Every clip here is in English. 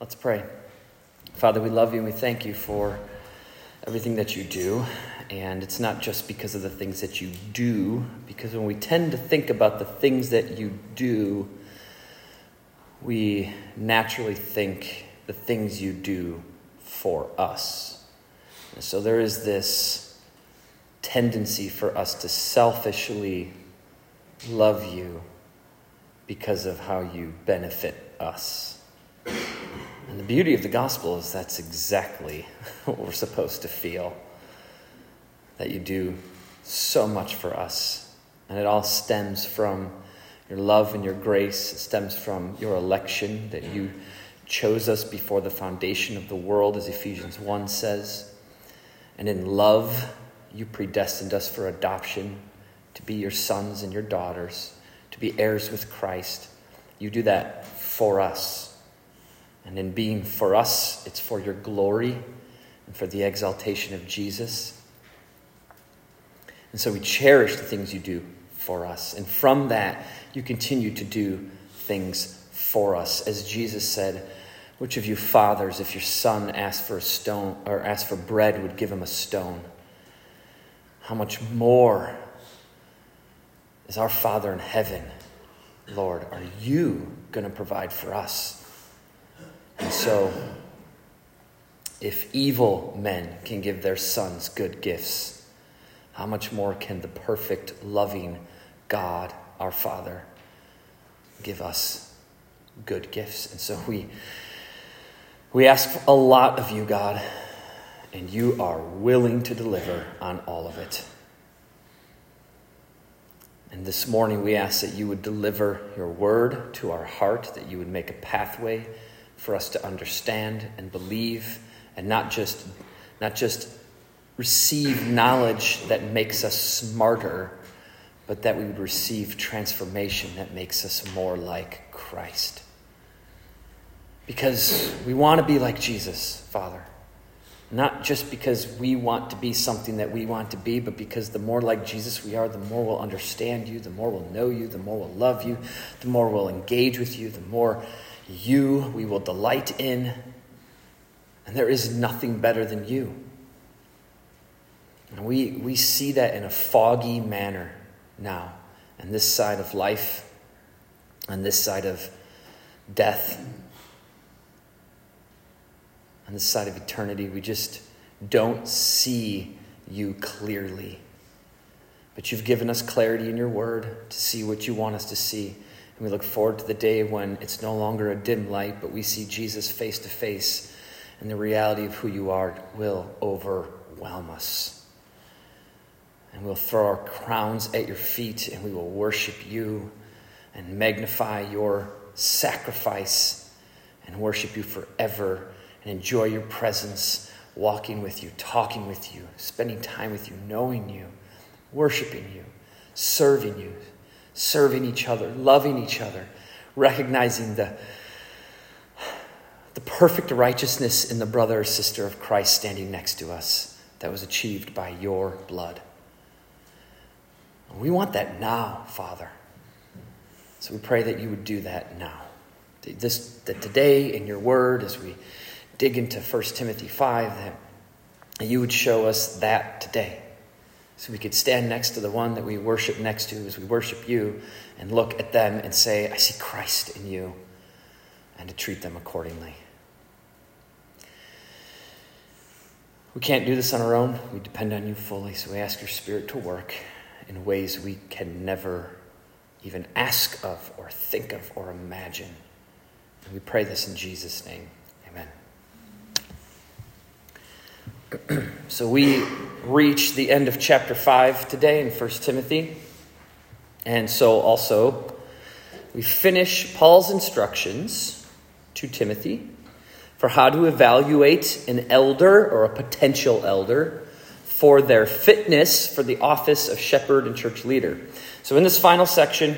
Let's pray. Father, we love you and we thank you for everything that you do. And it's not just because of the things that you do, because when we tend to think about the things that you do, we naturally think the things you do for us. And so there is this tendency for us to selfishly love you because of how you benefit us. And the beauty of the gospel is that's exactly what we're supposed to feel. That you do so much for us. And it all stems from your love and your grace. It stems from your election, that you chose us before the foundation of the world, as Ephesians 1 says. And in love, you predestined us for adoption to be your sons and your daughters, to be heirs with Christ. You do that for us. And in being for us, it's for your glory and for the exaltation of Jesus. And so we cherish the things you do for us. And from that, you continue to do things for us. As Jesus said, which of you fathers, if your son asked for a stone or asked for bread, would give him a stone? How much more is our Father in heaven, Lord, are you going to provide for us? And so, if evil men can give their sons good gifts, how much more can the perfect, loving God, our Father, give us good gifts? And so we, we ask a lot of you, God, and you are willing to deliver on all of it. And this morning we ask that you would deliver your word to our heart, that you would make a pathway for us to understand and believe and not just not just receive knowledge that makes us smarter but that we would receive transformation that makes us more like Christ. Because we want to be like Jesus father. Not just because we want to be something that we want to be, but because the more like Jesus we are, the more we'll understand you, the more we'll know you, the more we'll love you, the more we'll engage with you, the more you we will delight in, and there is nothing better than you. And we, we see that in a foggy manner now, and this side of life, and this side of death, on this side of eternity. We just don't see you clearly. But you've given us clarity in your word to see what you want us to see. And we look forward to the day when it's no longer a dim light, but we see Jesus face to face, and the reality of who you are will overwhelm us. And we'll throw our crowns at your feet, and we will worship you and magnify your sacrifice and worship you forever and enjoy your presence, walking with you, talking with you, spending time with you, knowing you, worshiping you, serving you serving each other, loving each other, recognizing the, the perfect righteousness in the brother or sister of Christ standing next to us that was achieved by your blood. We want that now, Father. So we pray that you would do that now. This, that today in your word, as we dig into 1 Timothy 5, that you would show us that today. So we could stand next to the one that we worship next to as we worship you and look at them and say, I see Christ in you, and to treat them accordingly. We can't do this on our own. We depend on you fully, so we ask your Spirit to work in ways we can never even ask of or think of or imagine. And we pray this in Jesus' name. Amen. so we reach the end of chapter 5 today in 1 Timothy. And so also, we finish Paul's instructions to Timothy for how to evaluate an elder or a potential elder for their fitness for the office of shepherd and church leader. So, in this final section,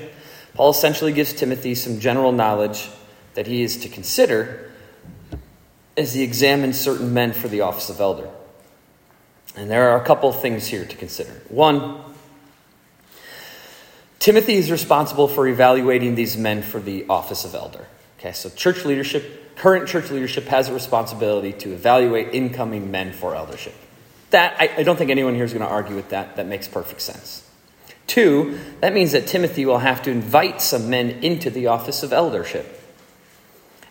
Paul essentially gives Timothy some general knowledge that he is to consider as he examines certain men for the office of elder. And there are a couple things here to consider. One, Timothy is responsible for evaluating these men for the office of elder. Okay, so church leadership current church leadership has a responsibility to evaluate incoming men for eldership. That, I, I don't think anyone here is going to argue with that. That makes perfect sense. Two, that means that Timothy will have to invite some men into the office of eldership.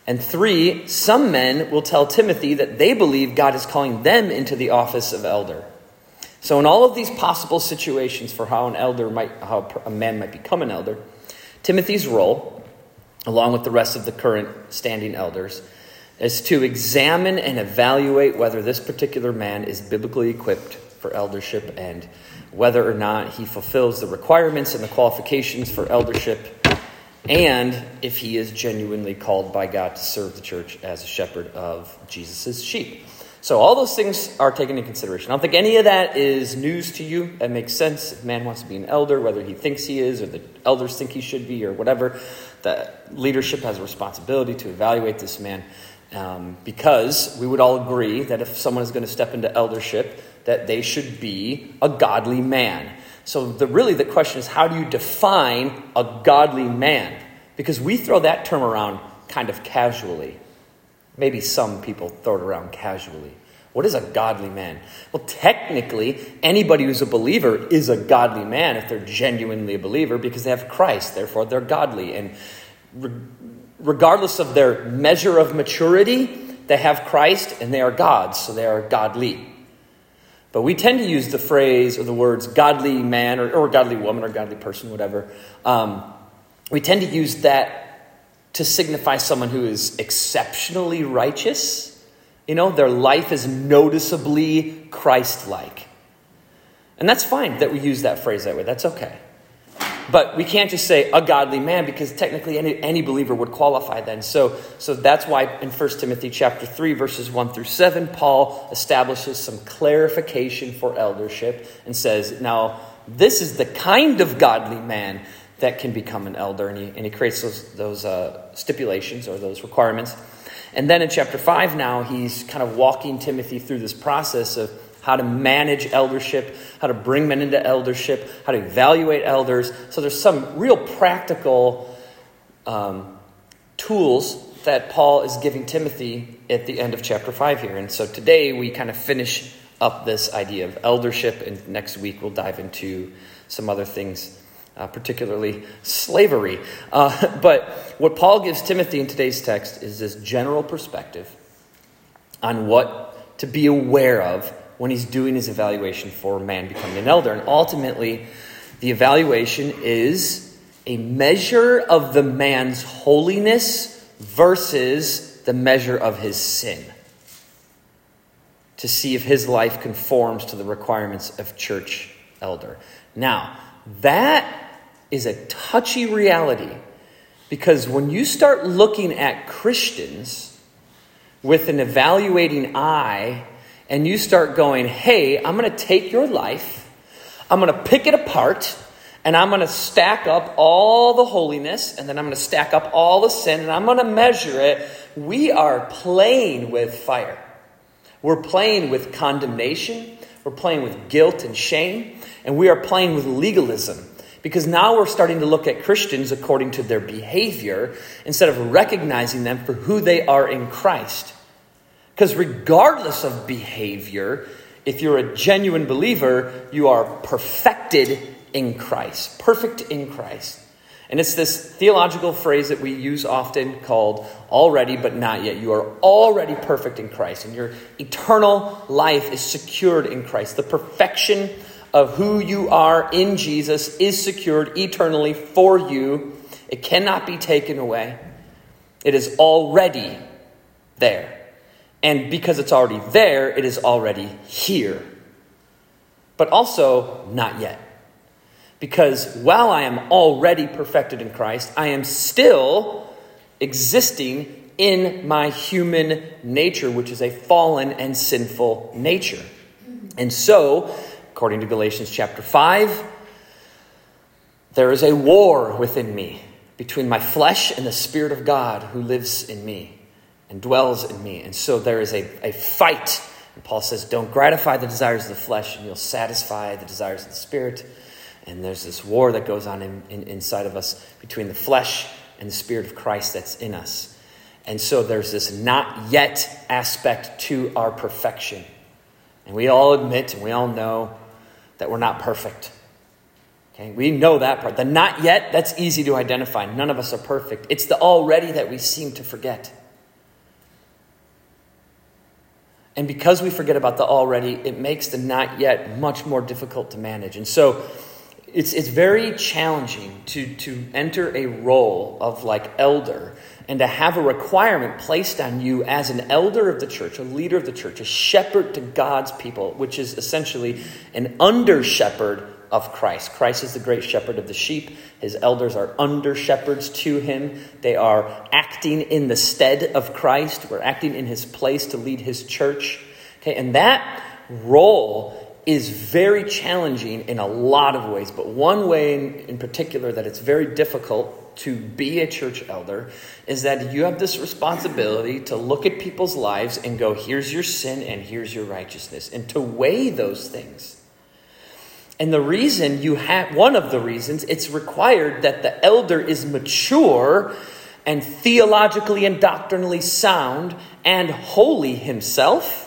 And three, some men will tell Timothy that they believe God is calling them into the office of elder. So, in all of these possible situations for how an elder might, how a man might become an elder, Timothy's role, along with the rest of the current standing elders, is to examine and evaluate whether this particular man is biblically equipped for eldership and whether or not he fulfills the requirements and the qualifications for eldership and if he is genuinely called by God to serve the church as a shepherd of Jesus' sheep. So, all those things are taken into consideration. I don't think any of that is news to you. That makes sense. If a man wants to be an elder, whether he thinks he is or the elders think he should be or whatever, the leadership has a responsibility to evaluate this man. Um, because we would all agree that if someone is going to step into eldership, that they should be a godly man. So, the, really, the question is how do you define a godly man? Because we throw that term around kind of casually. Maybe some people throw it around casually. What is a godly man? Well, technically, anybody who's a believer is a godly man if they're genuinely a believer because they have Christ. Therefore, they're godly. And re- regardless of their measure of maturity, they have Christ and they are gods, so they are godly. But we tend to use the phrase or the words godly man or, or godly woman or godly person, whatever. Um, we tend to use that to signify someone who is exceptionally righteous. You know, their life is noticeably Christ like. And that's fine that we use that phrase that way. That's okay. But we can't just say a godly man because technically any, any believer would qualify then. So, so that's why in 1 Timothy chapter 3, verses 1 through 7, Paul establishes some clarification for eldership and says, now, this is the kind of godly man that can become an elder. And he, and he creates those, those uh, stipulations or those requirements. And then in chapter 5 now, he's kind of walking Timothy through this process of how to manage eldership, how to bring men into eldership, how to evaluate elders. So there's some real practical um, tools that Paul is giving Timothy at the end of chapter 5 here. And so today we kind of finish up this idea of eldership, and next week we'll dive into some other things. Uh, particularly slavery. Uh, but what Paul gives Timothy in today's text is this general perspective on what to be aware of when he's doing his evaluation for man becoming an elder. And ultimately, the evaluation is a measure of the man's holiness versus the measure of his sin. To see if his life conforms to the requirements of church elder. Now, that is a touchy reality because when you start looking at Christians with an evaluating eye and you start going, hey, I'm going to take your life, I'm going to pick it apart, and I'm going to stack up all the holiness, and then I'm going to stack up all the sin, and I'm going to measure it. We are playing with fire. We're playing with condemnation, we're playing with guilt and shame, and we are playing with legalism. Because now we're starting to look at Christians according to their behavior instead of recognizing them for who they are in Christ. Because regardless of behavior, if you're a genuine believer, you are perfected in Christ. Perfect in Christ. And it's this theological phrase that we use often called already but not yet. You are already perfect in Christ, and your eternal life is secured in Christ. The perfection of who you are in Jesus is secured eternally for you. It cannot be taken away, it is already there. And because it's already there, it is already here. But also, not yet. Because while I am already perfected in Christ, I am still existing in my human nature, which is a fallen and sinful nature. And so, according to Galatians chapter 5, there is a war within me between my flesh and the Spirit of God who lives in me and dwells in me. And so there is a, a fight. And Paul says, Don't gratify the desires of the flesh, and you'll satisfy the desires of the spirit. And there's this war that goes on in, in, inside of us between the flesh and the spirit of Christ that's in us. And so there's this not yet aspect to our perfection. And we all admit and we all know that we're not perfect. Okay, we know that part. The not yet, that's easy to identify. None of us are perfect. It's the already that we seem to forget. And because we forget about the already, it makes the not yet much more difficult to manage. And so it's, it's very challenging to, to enter a role of like elder and to have a requirement placed on you as an elder of the church, a leader of the church, a shepherd to God's people, which is essentially an under shepherd of Christ. Christ is the great shepherd of the sheep. His elders are under shepherds to him. They are acting in the stead of Christ. We're acting in his place to lead his church. Okay, and that role is very challenging in a lot of ways, but one way in, in particular that it's very difficult to be a church elder is that you have this responsibility to look at people's lives and go, here's your sin and here's your righteousness, and to weigh those things. And the reason you have, one of the reasons, it's required that the elder is mature and theologically and doctrinally sound and holy himself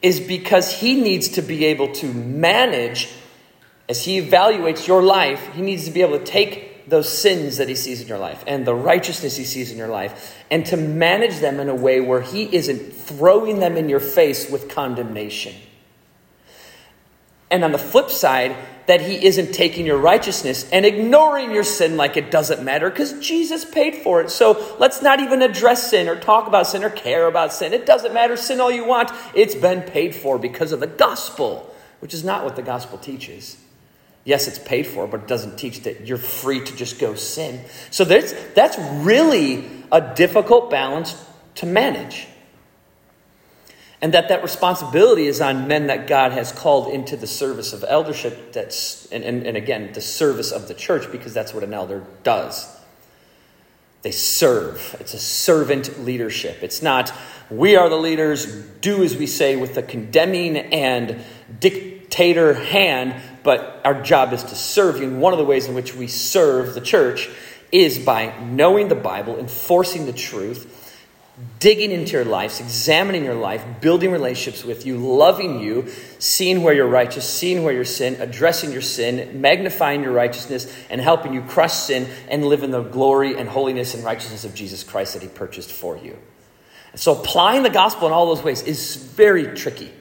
is because he needs to be able to manage, as he evaluates your life, he needs to be able to take those sins that he sees in your life and the righteousness he sees in your life and to manage them in a way where he isn't throwing them in your face with condemnation. And on the flip side, that he isn't taking your righteousness and ignoring your sin like it doesn't matter because Jesus paid for it. So let's not even address sin or talk about sin or care about sin. It doesn't matter. Sin all you want. It's been paid for because of the gospel, which is not what the gospel teaches. Yes, it's paid for, but it doesn't teach that you're free to just go sin. So that's, that's really a difficult balance to manage and that that responsibility is on men that god has called into the service of eldership that's and, and, and, again the service of the church because that's what an elder does. They serve. It's a servant leadership. It's not we are the leaders do as we say with a condemning and dictator hand but our job is to serve you. And one of the ways in which we serve the church is by knowing the bible enforcing the truth digging into your lives, examining your life, building relationships with you, loving you, seeing where you're righteous, seeing where you're sin, addressing your sin, magnifying your righteousness, and helping you crush sin and live in the glory and holiness and righteousness of Jesus Christ that He purchased for you. And so applying the gospel in all those ways is very tricky.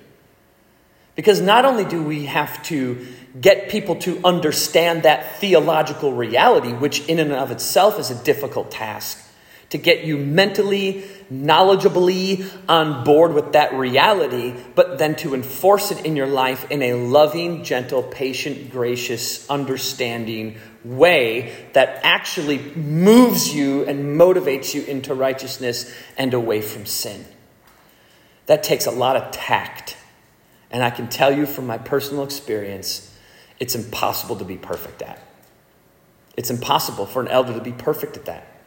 Because not only do we have to get people to understand that theological reality, which in and of itself is a difficult task, to get you mentally, knowledgeably on board with that reality, but then to enforce it in your life in a loving, gentle, patient, gracious, understanding way that actually moves you and motivates you into righteousness and away from sin. That takes a lot of tact. And I can tell you from my personal experience, it's impossible to be perfect at. It's impossible for an elder to be perfect at that.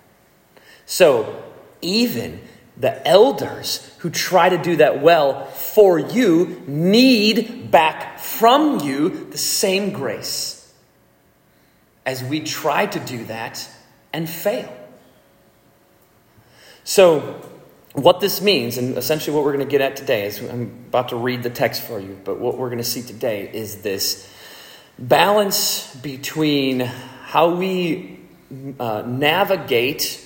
So, even the elders who try to do that well for you need back from you the same grace as we try to do that and fail. So, what this means, and essentially what we're going to get at today, is I'm about to read the text for you, but what we're going to see today is this balance between how we uh, navigate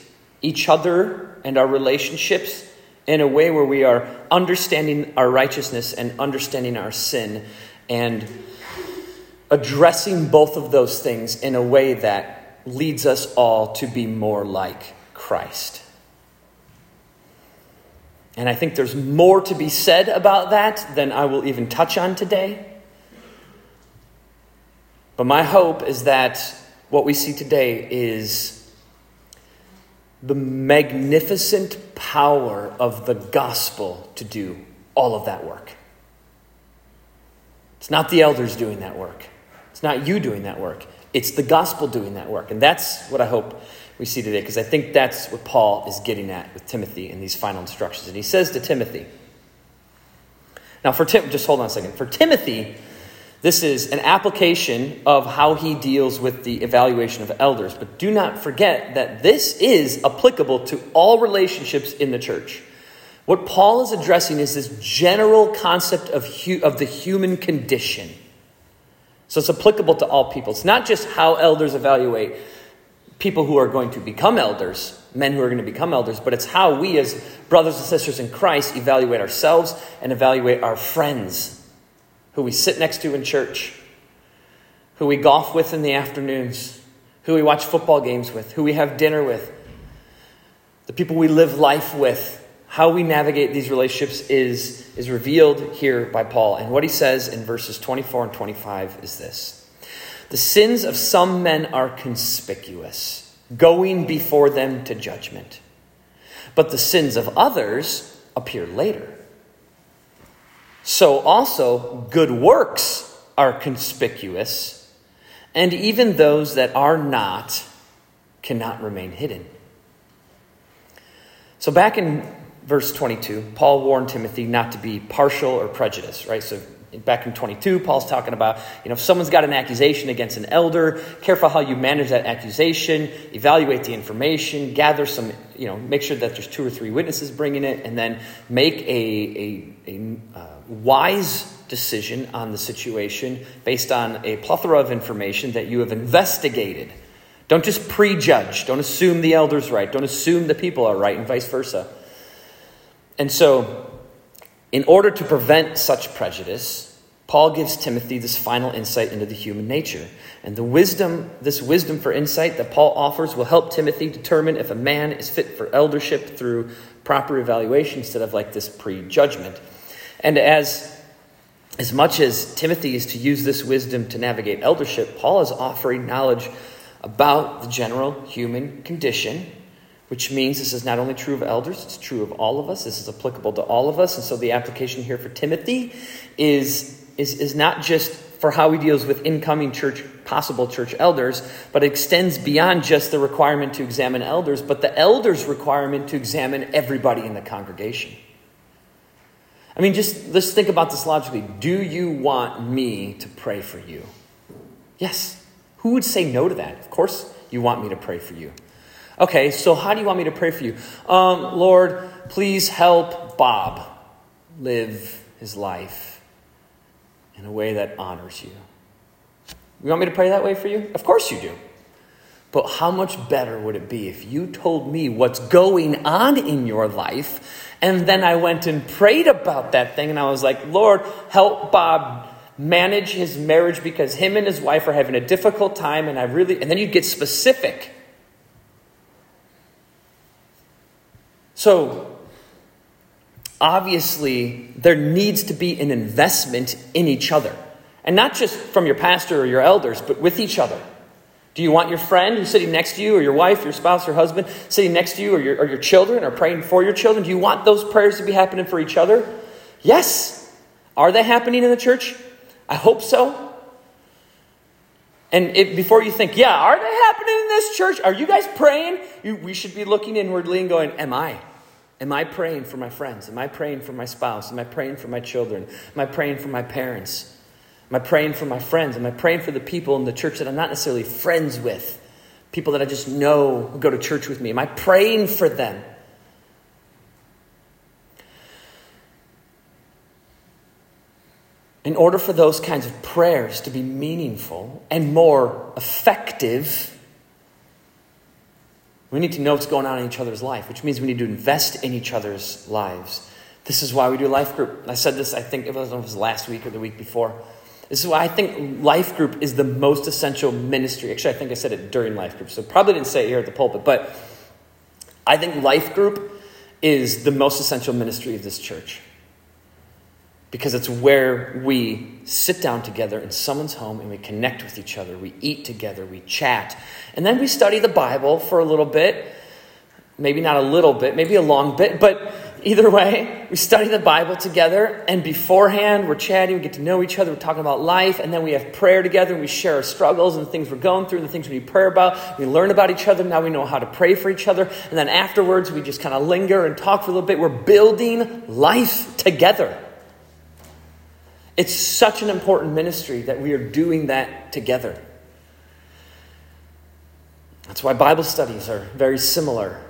each other and our relationships in a way where we are understanding our righteousness and understanding our sin and addressing both of those things in a way that leads us all to be more like Christ. And I think there's more to be said about that than I will even touch on today. But my hope is that what we see today is the magnificent power of the gospel to do all of that work. It's not the elders doing that work, it's not you doing that work. It's the gospel doing that work. And that's what I hope we see today, because I think that's what Paul is getting at with Timothy in these final instructions. And he says to Timothy, now for Tim, just hold on a second. For Timothy, This is an application of how he deals with the evaluation of elders. But do not forget that this is applicable to all relationships in the church. What Paul is addressing is this general concept of, hu- of the human condition. So it's applicable to all people. It's not just how elders evaluate people who are going to become elders, men who are going to become elders, but it's how we, as brothers and sisters in Christ, evaluate ourselves and evaluate our friends who we sit next to in church, who we golf with in the afternoons, who we watch football games with, who we have dinner with, the people we live life with. How we navigate these relationships is, is revealed here by Paul. And what he says in verses 24 and 25 is this The sins of some men are conspicuous, going before them to judgment. But the sins of others appear later. So also, good works are conspicuous, and even those that are not cannot remain hidden. So, back in verse 22, Paul warned Timothy not to be partial or prejudiced, right? So, back in 22, Paul's talking about, you know, if someone's got an accusation against an elder, careful how you manage that accusation, evaluate the information, gather some, you know, make sure that there's two or three witnesses bringing it, and then make a, a, a uh, wise decision on the situation based on a plethora of information that you have investigated. Don't just prejudge. Don't assume the elder's right. Don't assume the people are right, and vice versa. And so, in order to prevent such prejudice, Paul gives Timothy this final insight into the human nature. And the wisdom, this wisdom for insight that Paul offers will help Timothy determine if a man is fit for eldership through proper evaluation instead of like this prejudgment. And as as much as Timothy is to use this wisdom to navigate eldership, Paul is offering knowledge about the general human condition which means this is not only true of elders, it's true of all of us. This is applicable to all of us. And so the application here for Timothy is, is, is not just for how he deals with incoming church, possible church elders, but extends beyond just the requirement to examine elders, but the elders' requirement to examine everybody in the congregation. I mean, just let's think about this logically. Do you want me to pray for you? Yes. Who would say no to that? Of course, you want me to pray for you. Okay, so how do you want me to pray for you? Um, Lord, please help Bob live his life in a way that honors you. You want me to pray that way for you? Of course you do. But how much better would it be if you told me what's going on in your life, and then I went and prayed about that thing, and I was like, Lord, help Bob manage his marriage because him and his wife are having a difficult time, and I really, and then you'd get specific. So, obviously, there needs to be an investment in each other. And not just from your pastor or your elders, but with each other. Do you want your friend who's sitting next to you, or your wife, your spouse, your husband sitting next to you, or your, or your children, or praying for your children? Do you want those prayers to be happening for each other? Yes. Are they happening in the church? I hope so. And it, before you think, yeah, are they happening in this church? Are you guys praying? You, we should be looking inwardly and going, Am I? Am I praying for my friends? Am I praying for my spouse? Am I praying for my children? Am I praying for my parents? Am I praying for my friends? Am I praying for the people in the church that I'm not necessarily friends with? People that I just know who go to church with me? Am I praying for them? In order for those kinds of prayers to be meaningful and more effective, we need to know what's going on in each other's life, which means we need to invest in each other's lives. This is why we do life group. I said this, I think it was, it was last week or the week before. This is why I think life group is the most essential ministry. Actually, I think I said it during life group, so probably didn't say it here at the pulpit, but I think life group is the most essential ministry of this church because it's where we sit down together in someone's home and we connect with each other. We eat together, we chat, and then we study the Bible for a little bit. Maybe not a little bit, maybe a long bit, but either way, we study the Bible together, and beforehand, we're chatting, we get to know each other, we're talking about life, and then we have prayer together, and we share our struggles and the things we're going through, and the things we need prayer about. We learn about each other, now we know how to pray for each other, and then afterwards, we just kind of linger and talk for a little bit. We're building life together. It's such an important ministry that we are doing that together. That's why Bible studies are very similar.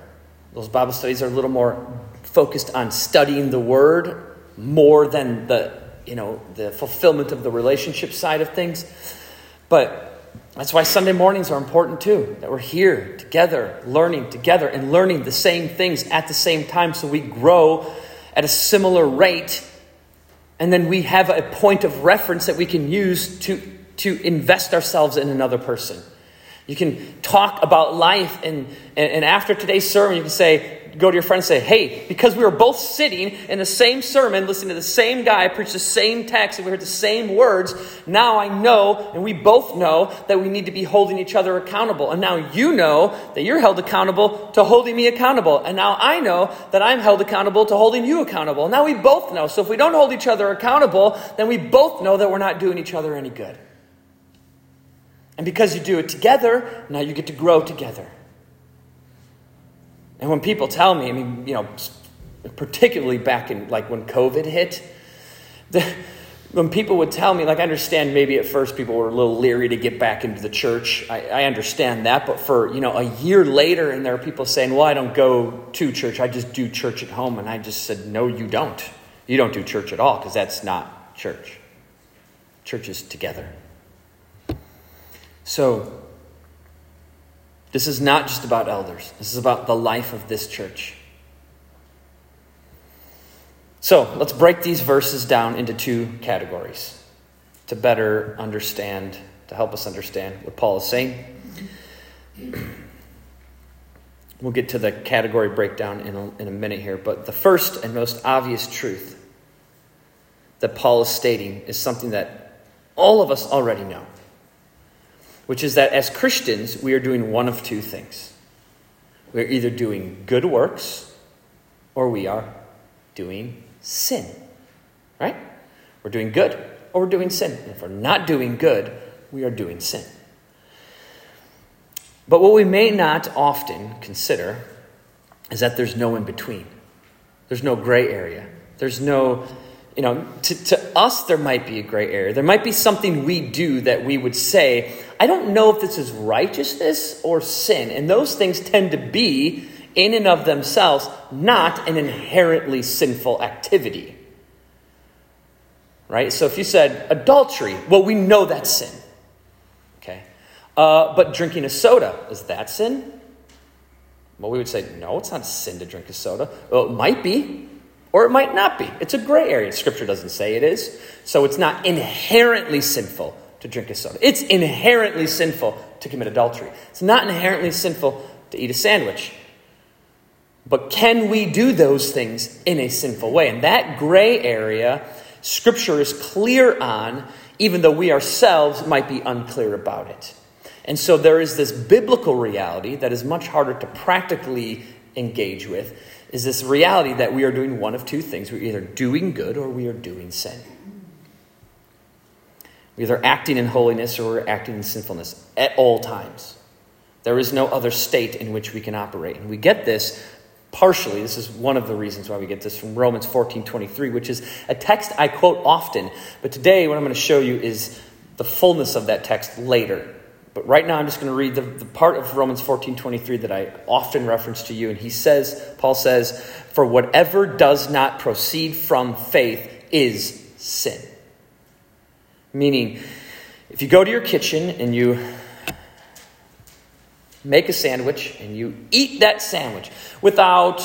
Those Bible studies are a little more focused on studying the Word more than the, you know, the fulfillment of the relationship side of things. But that's why Sunday mornings are important too, that we're here together, learning together, and learning the same things at the same time so we grow at a similar rate. And then we have a point of reference that we can use to, to invest ourselves in another person. You can talk about life, and, and, and after today's sermon, you can say, go to your friend and say, hey, because we were both sitting in the same sermon, listening to the same guy preach the same text, and we heard the same words, now I know, and we both know, that we need to be holding each other accountable. And now you know that you're held accountable to holding me accountable. And now I know that I'm held accountable to holding you accountable. Now we both know. So if we don't hold each other accountable, then we both know that we're not doing each other any good. And because you do it together, now you get to grow together. And when people tell me, I mean, you know, particularly back in like when COVID hit, the, when people would tell me, like, I understand maybe at first people were a little leery to get back into the church. I, I, understand that. But for, you know, a year later, and there are people saying, well, I don't go to church, I just do church at home. And I just said, no, you don't. You don't do church at all because that's not church. Church is together. So, this is not just about elders, this is about the life of this church. So let's break these verses down into two categories to better understand, to help us understand what Paul is saying. We'll get to the category breakdown in a, in a minute here, but the first and most obvious truth that Paul is stating is something that all of us already know which is that as Christians, we are doing one of two things. We're either doing good works or we are doing sin. Right? We're doing good or we're doing sin. And if we're not doing good, we are doing sin. But what we may not often consider is that there's no in between. There's no gray area. There's no you know, to, to us, there might be a gray area. There might be something we do that we would say, I don't know if this is righteousness or sin. And those things tend to be, in and of themselves, not an inherently sinful activity. Right? So if you said adultery, well, we know that's sin. Okay? Uh, but drinking a soda, is that sin? Well, we would say, no, it's not sin to drink a soda. Well, it might be. Or it might not be. It's a gray area. Scripture doesn't say it is. So it's not inherently sinful to drink a soda. It's inherently sinful to commit adultery. It's not inherently sinful to eat a sandwich. But can we do those things in a sinful way? And that gray area, Scripture is clear on, even though we ourselves might be unclear about it. And so there is this biblical reality that is much harder to practically engage with is this reality that we are doing one of two things. We're either doing good or we are doing sin. We're either acting in holiness or we're acting in sinfulness at all times. There is no other state in which we can operate. And we get this partially. This is one of the reasons why we get this from Romans 14 23, which is a text I quote often. But today, what I'm going to show you is the fullness of that text later. But right now, I'm just going to read the, the part of Romans 14 23 that I often reference to you. And he says, Paul says, For whatever does not proceed from faith is sin. Meaning, if you go to your kitchen and you make a sandwich and you eat that sandwich without.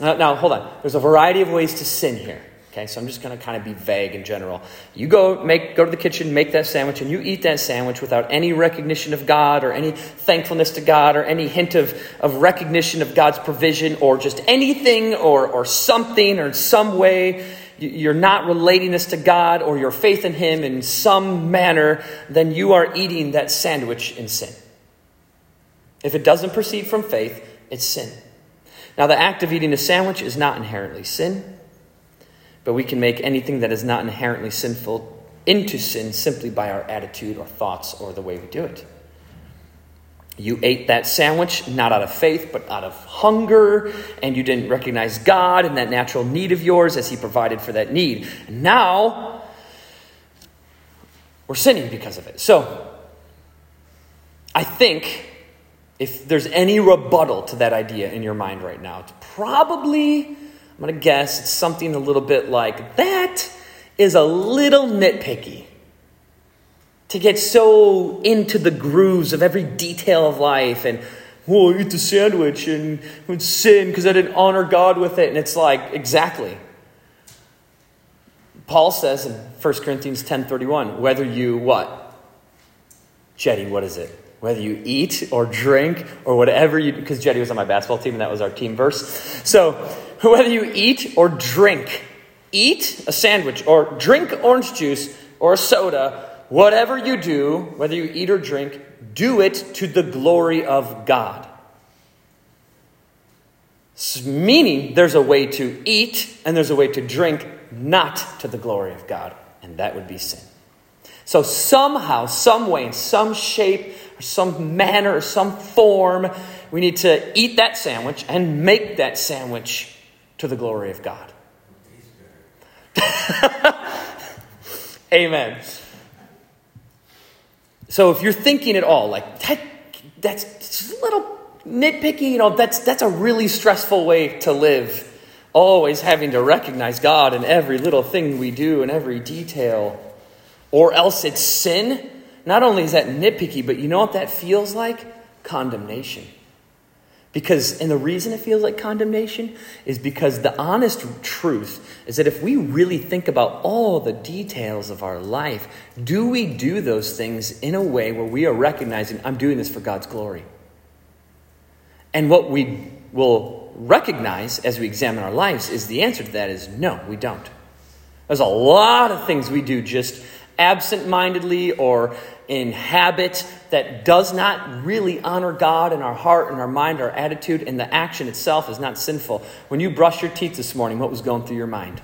Now, hold on. There's a variety of ways to sin here. Okay, so I'm just going to kind of be vague in general. You go make go to the kitchen, make that sandwich, and you eat that sandwich without any recognition of God or any thankfulness to God or any hint of, of recognition of God's provision or just anything or, or something or in some way you're not relating this to God or your faith in Him in some manner, then you are eating that sandwich in sin. If it doesn't proceed from faith, it's sin. Now, the act of eating a sandwich is not inherently sin. But we can make anything that is not inherently sinful into sin simply by our attitude or thoughts or the way we do it. You ate that sandwich not out of faith, but out of hunger, and you didn't recognize God and that natural need of yours as He provided for that need. And now, we're sinning because of it. So, I think if there's any rebuttal to that idea in your mind right now, it's probably, I'm going to guess, it's something a little bit like that is a little nitpicky. To get so into the grooves of every detail of life and, oh, I eat the sandwich and would sin because I didn't honor God with it. And it's like, exactly. Paul says in 1 Corinthians 10.31, whether you what? Jetty, what is it? Whether you eat or drink or whatever you because Jetty was on my basketball team and that was our team verse. So whether you eat or drink, eat a sandwich or drink orange juice or a soda, whatever you do, whether you eat or drink, do it to the glory of God. Meaning there's a way to eat and there's a way to drink not to the glory of God, and that would be sin. So somehow, some way, in some shape, some manner, some form, we need to eat that sandwich and make that sandwich to the glory of God. Amen. So if you're thinking at all, like that, that's a little nitpicky, you know, that's that's a really stressful way to live. Always having to recognize God in every little thing we do and every detail or else it's sin. Not only is that nitpicky, but you know what that feels like? Condemnation. Because, and the reason it feels like condemnation is because the honest truth is that if we really think about all the details of our life, do we do those things in a way where we are recognizing, I'm doing this for God's glory? And what we will recognize as we examine our lives is the answer to that is no, we don't. There's a lot of things we do just absent mindedly or in habit that does not really honor God in our heart and our mind, our attitude, and the action itself is not sinful. When you brush your teeth this morning, what was going through your mind?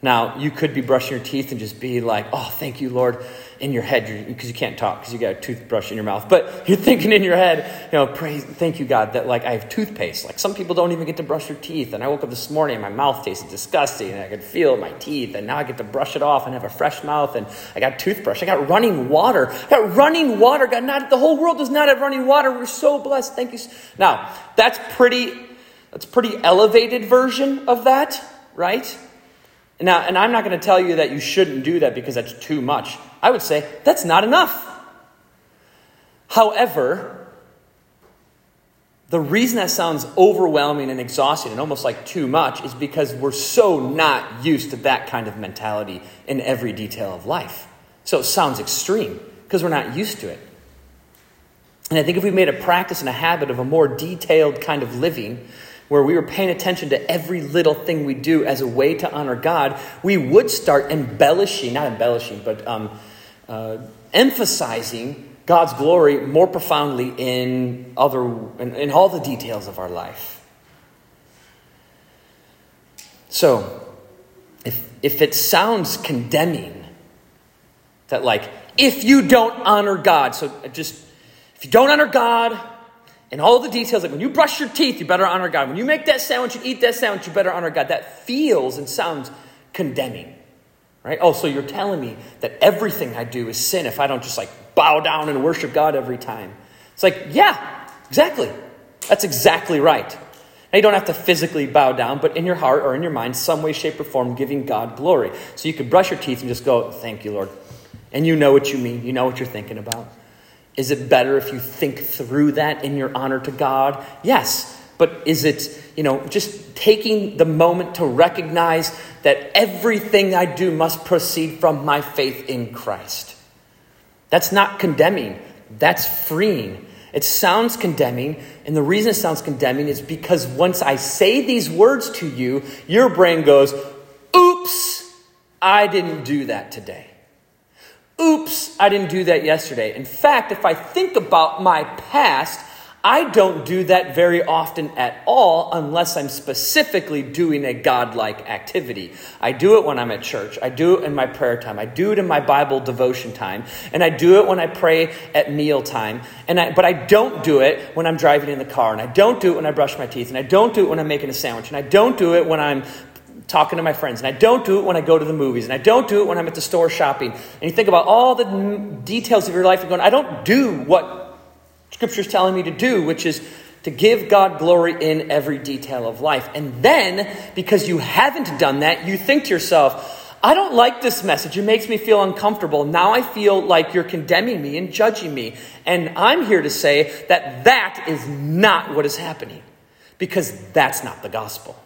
Now, you could be brushing your teeth and just be like, oh, thank you, Lord in your head because you can't talk because you got a toothbrush in your mouth. But you're thinking in your head, you know, praise, thank you, God, that like I have toothpaste. Like some people don't even get to brush their teeth. And I woke up this morning and my mouth tasted disgusting and I could feel my teeth. And now I get to brush it off and have a fresh mouth. And I got toothbrush. I got running water. I got running water. God, not, the whole world does not have running water. We're so blessed. Thank you. Now, that's pretty, that's pretty elevated version of that, right? Now, and I'm not going to tell you that you shouldn't do that because that's too much. I would say that's not enough. However, the reason that sounds overwhelming and exhausting and almost like too much is because we're so not used to that kind of mentality in every detail of life. So it sounds extreme because we're not used to it. And I think if we made a practice and a habit of a more detailed kind of living, where we were paying attention to every little thing we do as a way to honor God, we would start embellishing, not embellishing, but um, uh, emphasizing God's glory more profoundly in, other, in, in all the details of our life. So, if, if it sounds condemning, that like, if you don't honor God, so just, if you don't honor God, and all the details, like when you brush your teeth, you better honor God. When you make that sandwich, you eat that sandwich, you better honor God. That feels and sounds condemning. Right? Oh, so you're telling me that everything I do is sin if I don't just like bow down and worship God every time. It's like, yeah, exactly. That's exactly right. Now, you don't have to physically bow down, but in your heart or in your mind, some way, shape, or form, giving God glory. So you could brush your teeth and just go, Thank you, Lord. And you know what you mean, you know what you're thinking about. Is it better if you think through that in your honor to God? Yes. But is it, you know, just taking the moment to recognize that everything I do must proceed from my faith in Christ? That's not condemning, that's freeing. It sounds condemning, and the reason it sounds condemning is because once I say these words to you, your brain goes, Oops, I didn't do that today. Oops, I didn't do that yesterday. In fact, if I think about my past, I don't do that very often at all unless I'm specifically doing a godlike activity. I do it when I'm at church. I do it in my prayer time. I do it in my Bible devotion time. And I do it when I pray at meal time. And I, but I don't do it when I'm driving in the car. And I don't do it when I brush my teeth. And I don't do it when I'm making a sandwich. And I don't do it when I'm talking to my friends, and I don't do it when I go to the movies, and I don't do it when I'm at the store shopping. And you think about all the details of your life and going, I don't do what Scripture's telling me to do, which is to give God glory in every detail of life. And then, because you haven't done that, you think to yourself, I don't like this message. It makes me feel uncomfortable. Now I feel like you're condemning me and judging me. And I'm here to say that that is not what is happening because that's not the gospel.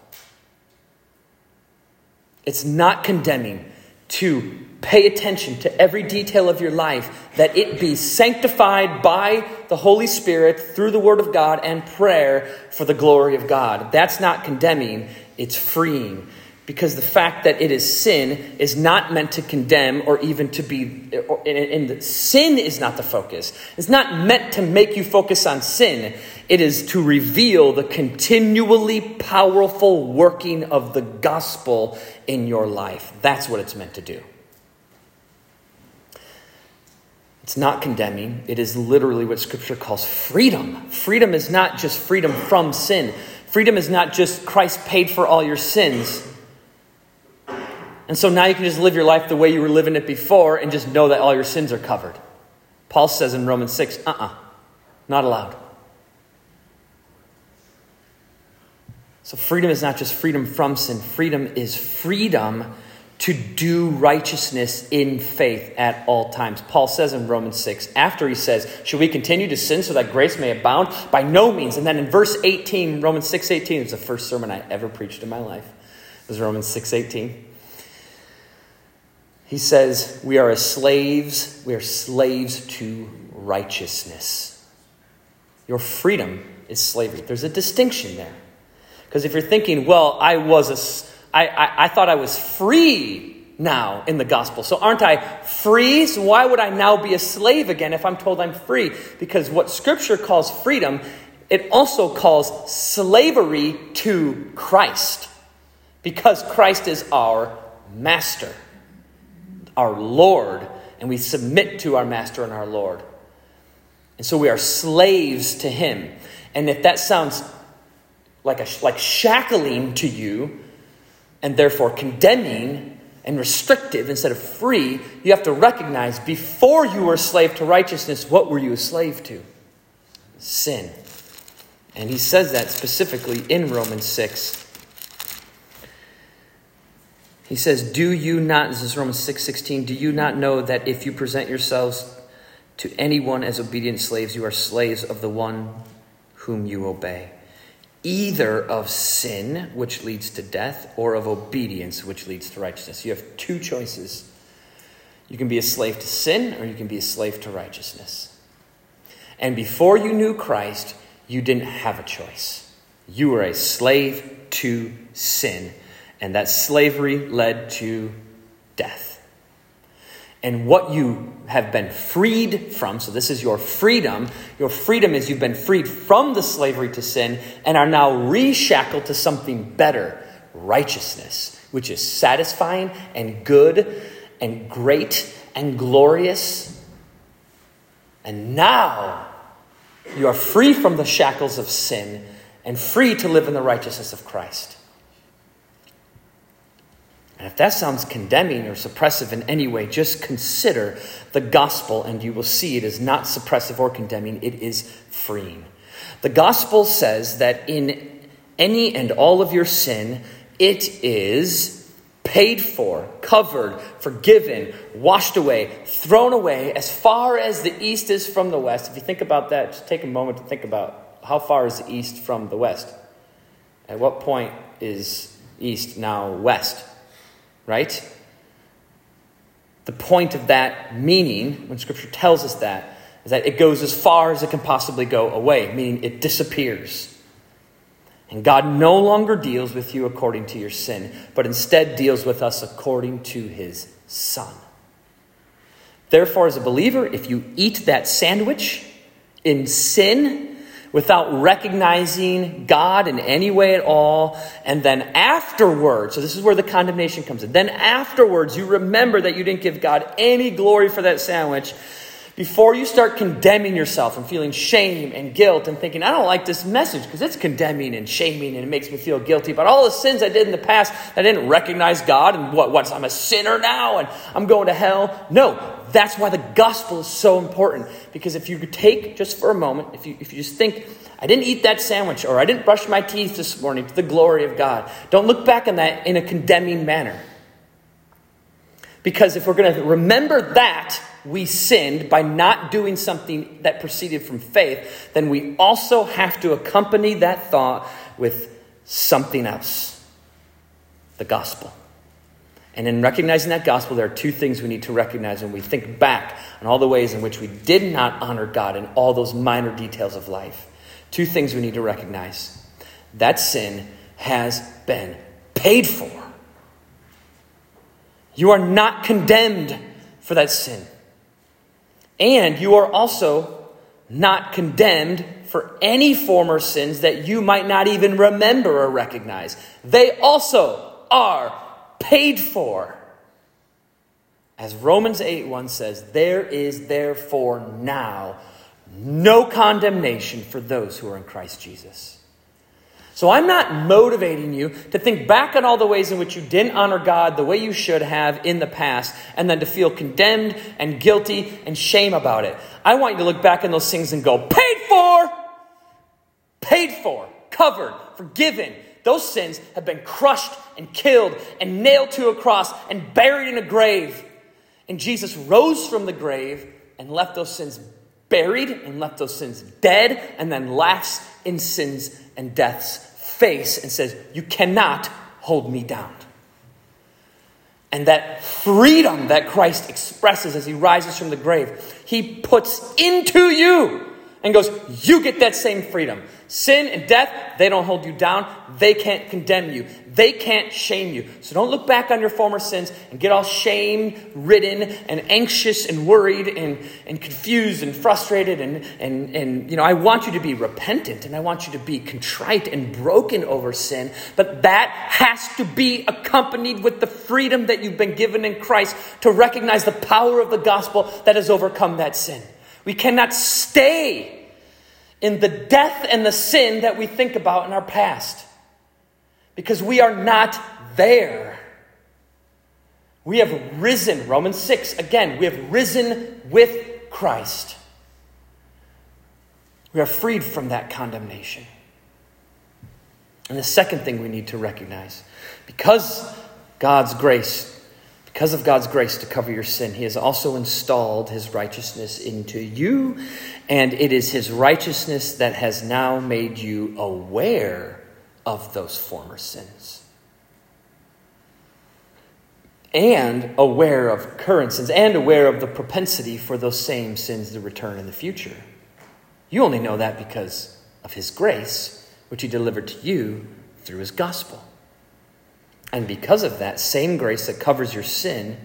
It's not condemning to pay attention to every detail of your life, that it be sanctified by the Holy Spirit through the Word of God and prayer for the glory of God. That's not condemning, it's freeing because the fact that it is sin is not meant to condemn or even to be and sin is not the focus. It's not meant to make you focus on sin. It is to reveal the continually powerful working of the gospel in your life. That's what it's meant to do. It's not condemning. It is literally what scripture calls freedom. Freedom is not just freedom from sin. Freedom is not just christ paid for all your sins and so now you can just live your life the way you were living it before and just know that all your sins are covered. Paul says in Romans 6, uh uh-uh, uh, not allowed. So freedom is not just freedom from sin, freedom is freedom to do righteousness in faith at all times. Paul says in Romans 6, after he says, Should we continue to sin so that grace may abound? By no means. And then in verse 18, Romans 6 18, it was the first sermon I ever preached in my life. It was Romans 6 18. He says, We are as slaves, we are slaves to righteousness. Your freedom is slavery. There's a distinction there. Because if you're thinking, well, I was a, I, I, I thought I was free now in the gospel. So aren't I free? So why would I now be a slave again if I'm told I'm free? Because what scripture calls freedom, it also calls slavery to Christ. Because Christ is our master our Lord, and we submit to our Master and our Lord. And so we are slaves to Him. And if that sounds like, a, like shackling to you, and therefore condemning and restrictive instead of free, you have to recognize before you were a slave to righteousness, what were you a slave to? Sin. And he says that specifically in Romans 6. He says, Do you not, this is Romans 6 16, do you not know that if you present yourselves to anyone as obedient slaves, you are slaves of the one whom you obey? Either of sin, which leads to death, or of obedience, which leads to righteousness. You have two choices. You can be a slave to sin, or you can be a slave to righteousness. And before you knew Christ, you didn't have a choice. You were a slave to sin and that slavery led to death. And what you have been freed from, so this is your freedom. Your freedom is you've been freed from the slavery to sin and are now reshackled to something better righteousness, which is satisfying and good and great and glorious. And now you are free from the shackles of sin and free to live in the righteousness of Christ. And if that sounds condemning or suppressive in any way, just consider the gospel and you will see it is not suppressive or condemning, it is freeing. The gospel says that in any and all of your sin, it is paid for, covered, forgiven, washed away, thrown away as far as the east is from the west. If you think about that, just take a moment to think about how far is the east from the west? At what point is east now west? Right? The point of that meaning, when Scripture tells us that, is that it goes as far as it can possibly go away, meaning it disappears. And God no longer deals with you according to your sin, but instead deals with us according to his Son. Therefore, as a believer, if you eat that sandwich in sin, without recognizing God in any way at all. And then afterwards, so this is where the condemnation comes in. Then afterwards, you remember that you didn't give God any glory for that sandwich. Before you start condemning yourself and feeling shame and guilt and thinking, I don't like this message because it's condemning and shaming and it makes me feel guilty about all the sins I did in the past. I didn't recognize God and what, what I'm a sinner now and I'm going to hell. No, that's why the gospel is so important. Because if you could take just for a moment, if you, if you just think, I didn't eat that sandwich or I didn't brush my teeth this morning to the glory of God, don't look back on that in a condemning manner. Because if we're going to remember that we sinned by not doing something that proceeded from faith, then we also have to accompany that thought with something else the gospel. And in recognizing that gospel, there are two things we need to recognize when we think back on all the ways in which we did not honor God in all those minor details of life. Two things we need to recognize that sin has been paid for. You are not condemned for that sin. And you are also not condemned for any former sins that you might not even remember or recognize. They also are paid for. As Romans 8 1 says, there is therefore now no condemnation for those who are in Christ Jesus. So I'm not motivating you to think back on all the ways in which you didn't honor God the way you should have in the past and then to feel condemned and guilty and shame about it. I want you to look back on those things and go, paid for, paid for, covered, forgiven, those sins have been crushed and killed and nailed to a cross and buried in a grave. And Jesus rose from the grave and left those sins buried and left those sins dead and then laughs in sins and death's face and says, You cannot hold me down. And that freedom that Christ expresses as he rises from the grave, he puts into you and goes, You get that same freedom. Sin and death, they don't hold you down. They can't condemn you. They can't shame you. So don't look back on your former sins and get all shame ridden and anxious and worried and, and confused and frustrated. And, and, and, you know, I want you to be repentant and I want you to be contrite and broken over sin. But that has to be accompanied with the freedom that you've been given in Christ to recognize the power of the gospel that has overcome that sin. We cannot stay in the death and the sin that we think about in our past because we are not there. We have risen, Romans 6, again, we have risen with Christ. We are freed from that condemnation. And the second thing we need to recognize because God's grace because of God's grace to cover your sin, He has also installed His righteousness into you, and it is His righteousness that has now made you aware of those former sins. And aware of current sins, and aware of the propensity for those same sins to return in the future. You only know that because of His grace, which He delivered to you through His gospel. And because of that same grace that covers your sin,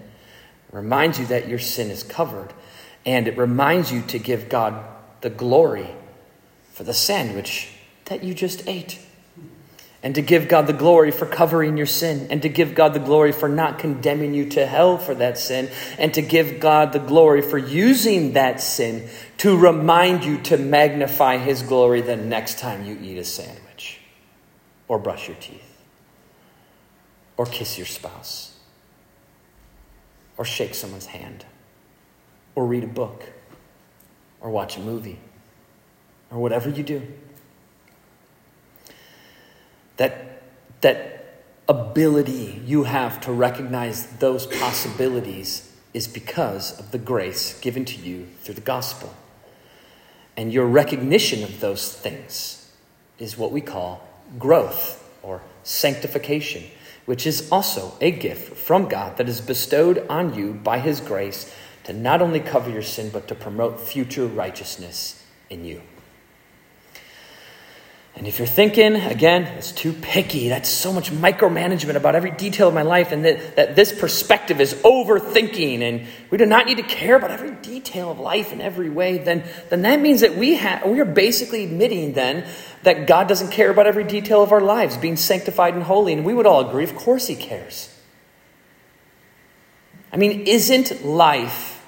reminds you that your sin is covered. And it reminds you to give God the glory for the sandwich that you just ate. And to give God the glory for covering your sin. And to give God the glory for not condemning you to hell for that sin. And to give God the glory for using that sin to remind you to magnify His glory the next time you eat a sandwich or brush your teeth or kiss your spouse, or shake someone's hand, or read a book, or watch a movie, or whatever you do. That, that ability you have to recognize those possibilities is because of the grace given to you through the gospel. And your recognition of those things is what we call growth or sanctification which is also a gift from God that is bestowed on you by His grace to not only cover your sin, but to promote future righteousness in you. And if you're thinking, again, it's too picky, that's so much micromanagement about every detail of my life, and that, that this perspective is overthinking, and we do not need to care about every detail of life in every way, then, then that means that we, ha- we are basically admitting then that God doesn't care about every detail of our lives, being sanctified and holy. And we would all agree, of course, He cares. I mean, isn't life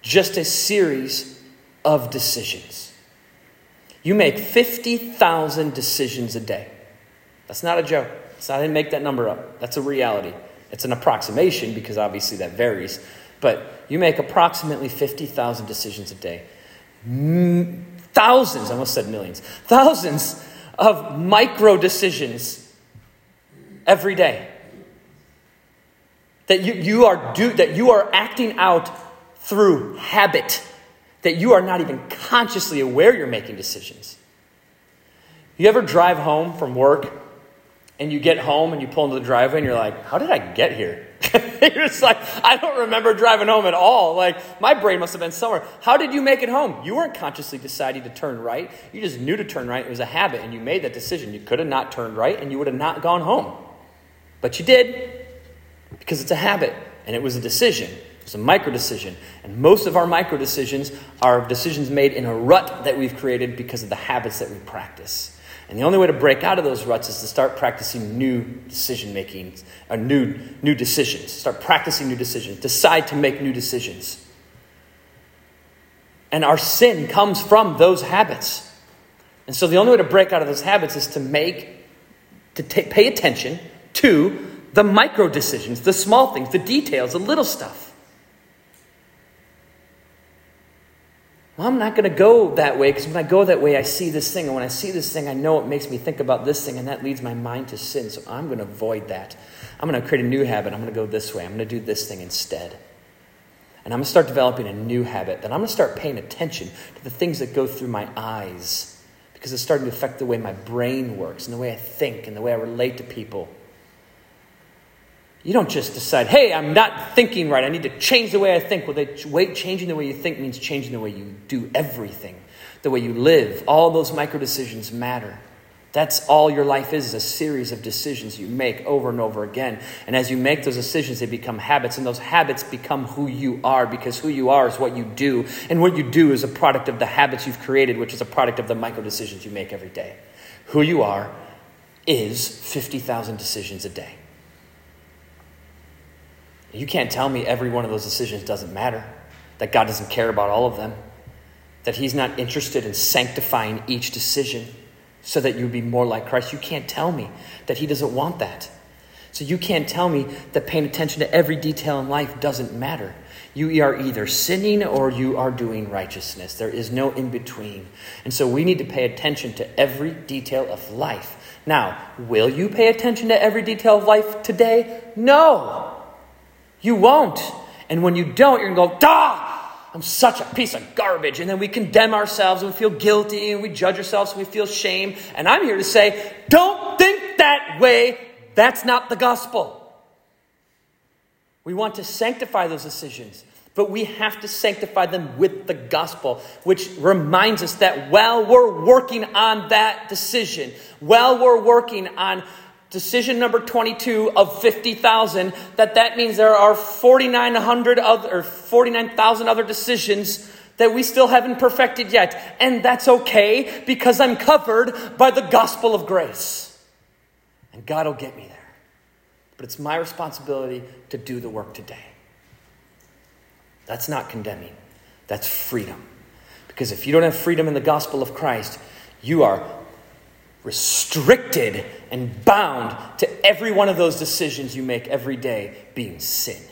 just a series of decisions. You make 50,000 decisions a day. That's not a joke. So I didn't make that number up. That's a reality. It's an approximation because obviously that varies. But you make approximately 50,000 decisions a day. Thousands, I almost said millions, thousands of micro decisions every day. That you, you are do, that you are acting out through habit, that you are not even consciously aware you're making decisions. You ever drive home from work and you get home and you pull into the driveway and you're like, how did I get here? you're just like, I don't remember driving home at all. Like, my brain must have been somewhere. How did you make it home? You weren't consciously deciding to turn right. You just knew to turn right. It was a habit, and you made that decision. You could have not turned right, and you would have not gone home. But you did because it's a habit, and it was a decision. It's a micro decision. And most of our micro decisions are decisions made in a rut that we've created because of the habits that we practice. And the only way to break out of those ruts is to start practicing new decision making, or new, new decisions. Start practicing new decisions. Decide to make new decisions. And our sin comes from those habits. And so the only way to break out of those habits is to make, to t- pay attention to the micro decisions, the small things, the details, the little stuff. Well, I'm not going to go that way because when I go that way, I see this thing. And when I see this thing, I know it makes me think about this thing, and that leads my mind to sin. So I'm going to avoid that. I'm going to create a new habit. I'm going to go this way. I'm going to do this thing instead. And I'm going to start developing a new habit. That I'm going to start paying attention to the things that go through my eyes because it's starting to affect the way my brain works and the way I think and the way I relate to people. You don't just decide, hey, I'm not thinking right. I need to change the way I think. Well, wait, changing the way you think means changing the way you do everything, the way you live. All those micro decisions matter. That's all your life is, is a series of decisions you make over and over again. And as you make those decisions, they become habits, and those habits become who you are because who you are is what you do. And what you do is a product of the habits you've created, which is a product of the micro decisions you make every day. Who you are is 50,000 decisions a day. You can't tell me every one of those decisions doesn't matter, that God doesn't care about all of them, that He's not interested in sanctifying each decision so that you be more like Christ. You can't tell me that He doesn't want that. So you can't tell me that paying attention to every detail in life doesn't matter. You are either sinning or you are doing righteousness. There is no in between. And so we need to pay attention to every detail of life. Now, will you pay attention to every detail of life today? No. You won't. And when you don't, you're going to go, Dah! I'm such a piece of garbage. And then we condemn ourselves and we feel guilty and we judge ourselves and we feel shame. And I'm here to say, don't think that way. That's not the gospel. We want to sanctify those decisions, but we have to sanctify them with the gospel, which reminds us that while we're working on that decision, while we're working on decision number 22 of 50,000 that that means there are 4900 other or 49,000 other decisions that we still haven't perfected yet. And that's okay because I'm covered by the gospel of grace. And God will get me there. But it's my responsibility to do the work today. That's not condemning. That's freedom. Because if you don't have freedom in the gospel of Christ you are restricted and bound to every one of those decisions you make every day being sin.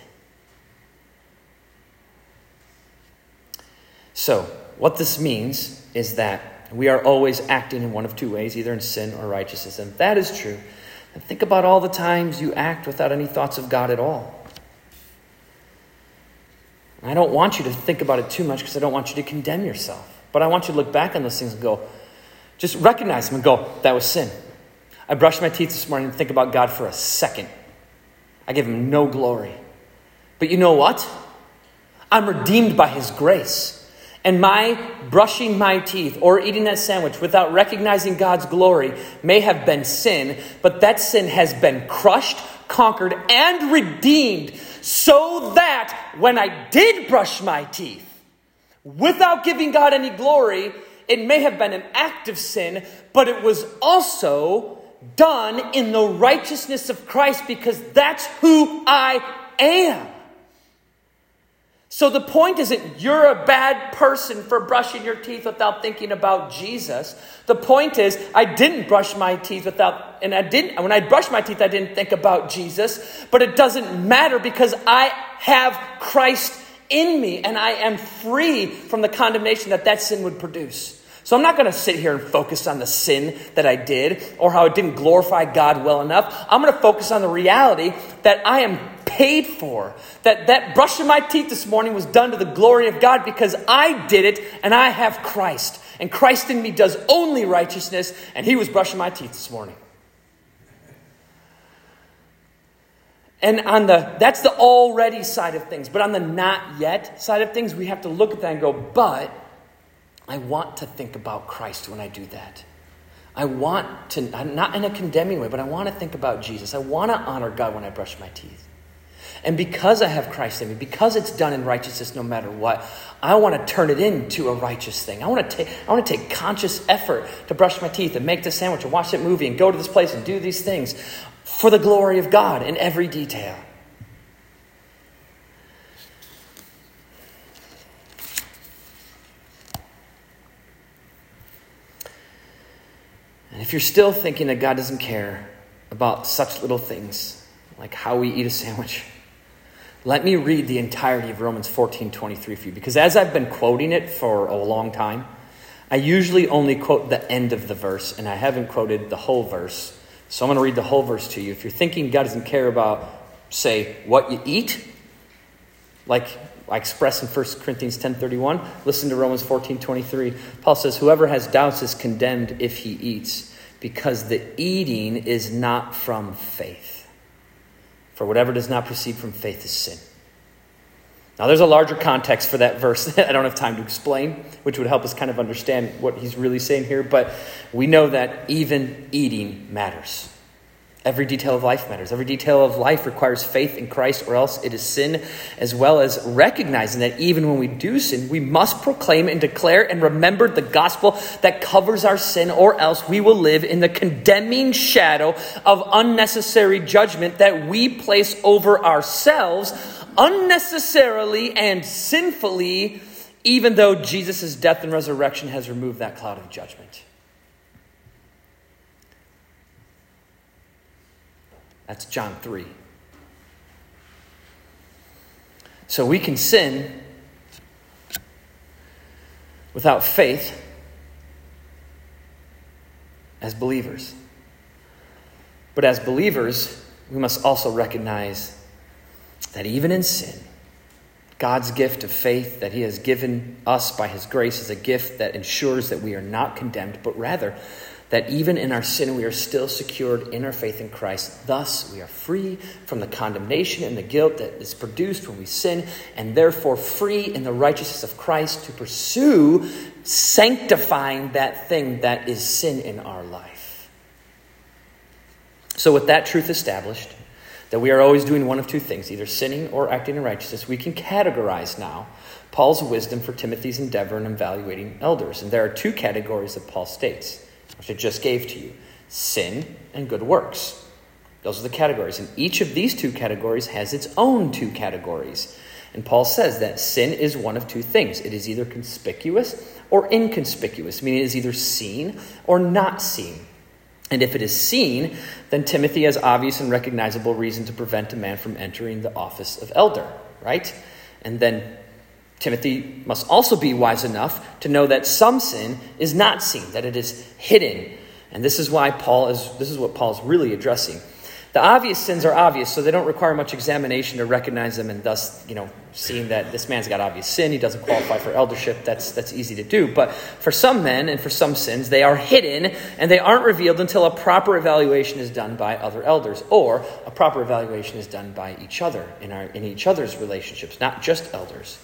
So, what this means is that we are always acting in one of two ways, either in sin or righteousness. And that is true, think about all the times you act without any thoughts of God at all. I don't want you to think about it too much because I don't want you to condemn yourself. But I want you to look back on those things and go, just recognize Him and go, that was sin. I brushed my teeth this morning and think about God for a second. I give him no glory. But you know what? I'm redeemed by his grace. And my brushing my teeth or eating that sandwich without recognizing God's glory may have been sin, but that sin has been crushed, conquered, and redeemed so that when I did brush my teeth without giving God any glory, it may have been an act of sin, but it was also done in the righteousness of Christ because that's who I am. So the point isn't you're a bad person for brushing your teeth without thinking about Jesus. The point is I didn't brush my teeth without and I didn't when I brushed my teeth I didn't think about Jesus, but it doesn't matter because I have Christ in me and I am free from the condemnation that that sin would produce. So I'm not going to sit here and focus on the sin that I did or how it didn't glorify God well enough. I'm going to focus on the reality that I am paid for. That that brushing my teeth this morning was done to the glory of God because I did it and I have Christ. And Christ in me does only righteousness and he was brushing my teeth this morning. And on the that's the already side of things, but on the not yet side of things, we have to look at that and go, but I want to think about Christ when I do that. I want to, not in a condemning way, but I want to think about Jesus. I want to honor God when I brush my teeth. And because I have Christ in me, because it's done in righteousness no matter what, I want to turn it into a righteous thing. I want to take, I want to take conscious effort to brush my teeth and make the sandwich and watch that movie and go to this place and do these things for the glory of God in every detail. And if you're still thinking that God doesn't care about such little things, like how we eat a sandwich, let me read the entirety of Romans 14 23 for you. Because as I've been quoting it for a long time, I usually only quote the end of the verse, and I haven't quoted the whole verse. So I'm going to read the whole verse to you. If you're thinking God doesn't care about, say, what you eat, like I express in 1 Corinthians 10.31, listen to Romans 14.23. Paul says, Whoever has doubts is condemned if he eats, because the eating is not from faith. For whatever does not proceed from faith is sin. Now, there's a larger context for that verse that I don't have time to explain, which would help us kind of understand what he's really saying here, but we know that even eating matters. Every detail of life matters. Every detail of life requires faith in Christ, or else it is sin, as well as recognizing that even when we do sin, we must proclaim and declare and remember the gospel that covers our sin, or else we will live in the condemning shadow of unnecessary judgment that we place over ourselves unnecessarily and sinfully, even though Jesus' death and resurrection has removed that cloud of judgment. That's John 3. So we can sin without faith as believers. But as believers, we must also recognize that even in sin, God's gift of faith that He has given us by His grace is a gift that ensures that we are not condemned, but rather that even in our sin we are still secured in our faith in Christ. Thus, we are free from the condemnation and the guilt that is produced when we sin, and therefore free in the righteousness of Christ to pursue sanctifying that thing that is sin in our life. So, with that truth established, that we are always doing one of two things, either sinning or acting in righteousness, we can categorize now Paul's wisdom for Timothy's endeavor in evaluating elders. And there are two categories that Paul states which I just gave to you sin and good works. Those are the categories. And each of these two categories has its own two categories. And Paul says that sin is one of two things it is either conspicuous or inconspicuous, meaning it is either seen or not seen. And if it is seen, then Timothy has obvious and recognizable reason to prevent a man from entering the office of elder, right? And then Timothy must also be wise enough to know that some sin is not seen, that it is hidden. And this is why Paul is this is what Paul is really addressing. The obvious sins are obvious, so they don't require much examination to recognize them and thus, you know, seeing that this man's got obvious sin, he doesn't qualify for eldership, that's that's easy to do. But for some men and for some sins, they are hidden and they aren't revealed until a proper evaluation is done by other elders, or a proper evaluation is done by each other in our in each other's relationships, not just elders.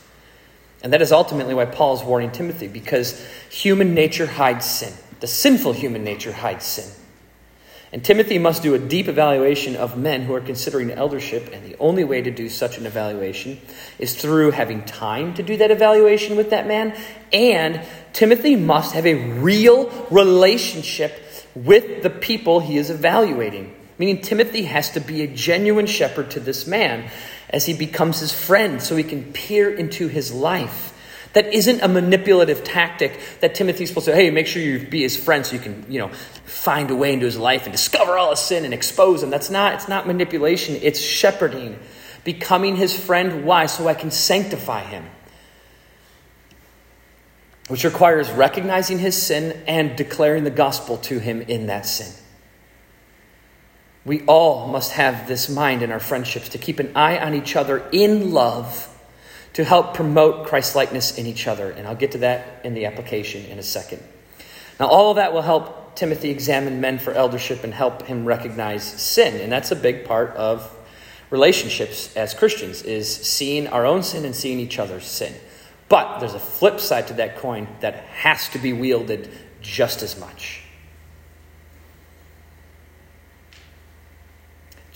And that is ultimately why Paul is warning Timothy, because human nature hides sin. The sinful human nature hides sin. And Timothy must do a deep evaluation of men who are considering eldership, and the only way to do such an evaluation is through having time to do that evaluation with that man. And Timothy must have a real relationship with the people he is evaluating. Meaning, Timothy has to be a genuine shepherd to this man as he becomes his friend so he can peer into his life. That isn't a manipulative tactic that Timothy's supposed to, hey, make sure you be his friend so you can, you know, find a way into his life and discover all his sin and expose him. That's not, it's not manipulation, it's shepherding. Becoming his friend. Why? So I can sanctify him. Which requires recognizing his sin and declaring the gospel to him in that sin. We all must have this mind in our friendships to keep an eye on each other in love to help promote Christ likeness in each other. And I'll get to that in the application in a second. Now, all of that will help Timothy examine men for eldership and help him recognize sin. And that's a big part of relationships as Christians is seeing our own sin and seeing each other's sin. But there's a flip side to that coin that has to be wielded just as much.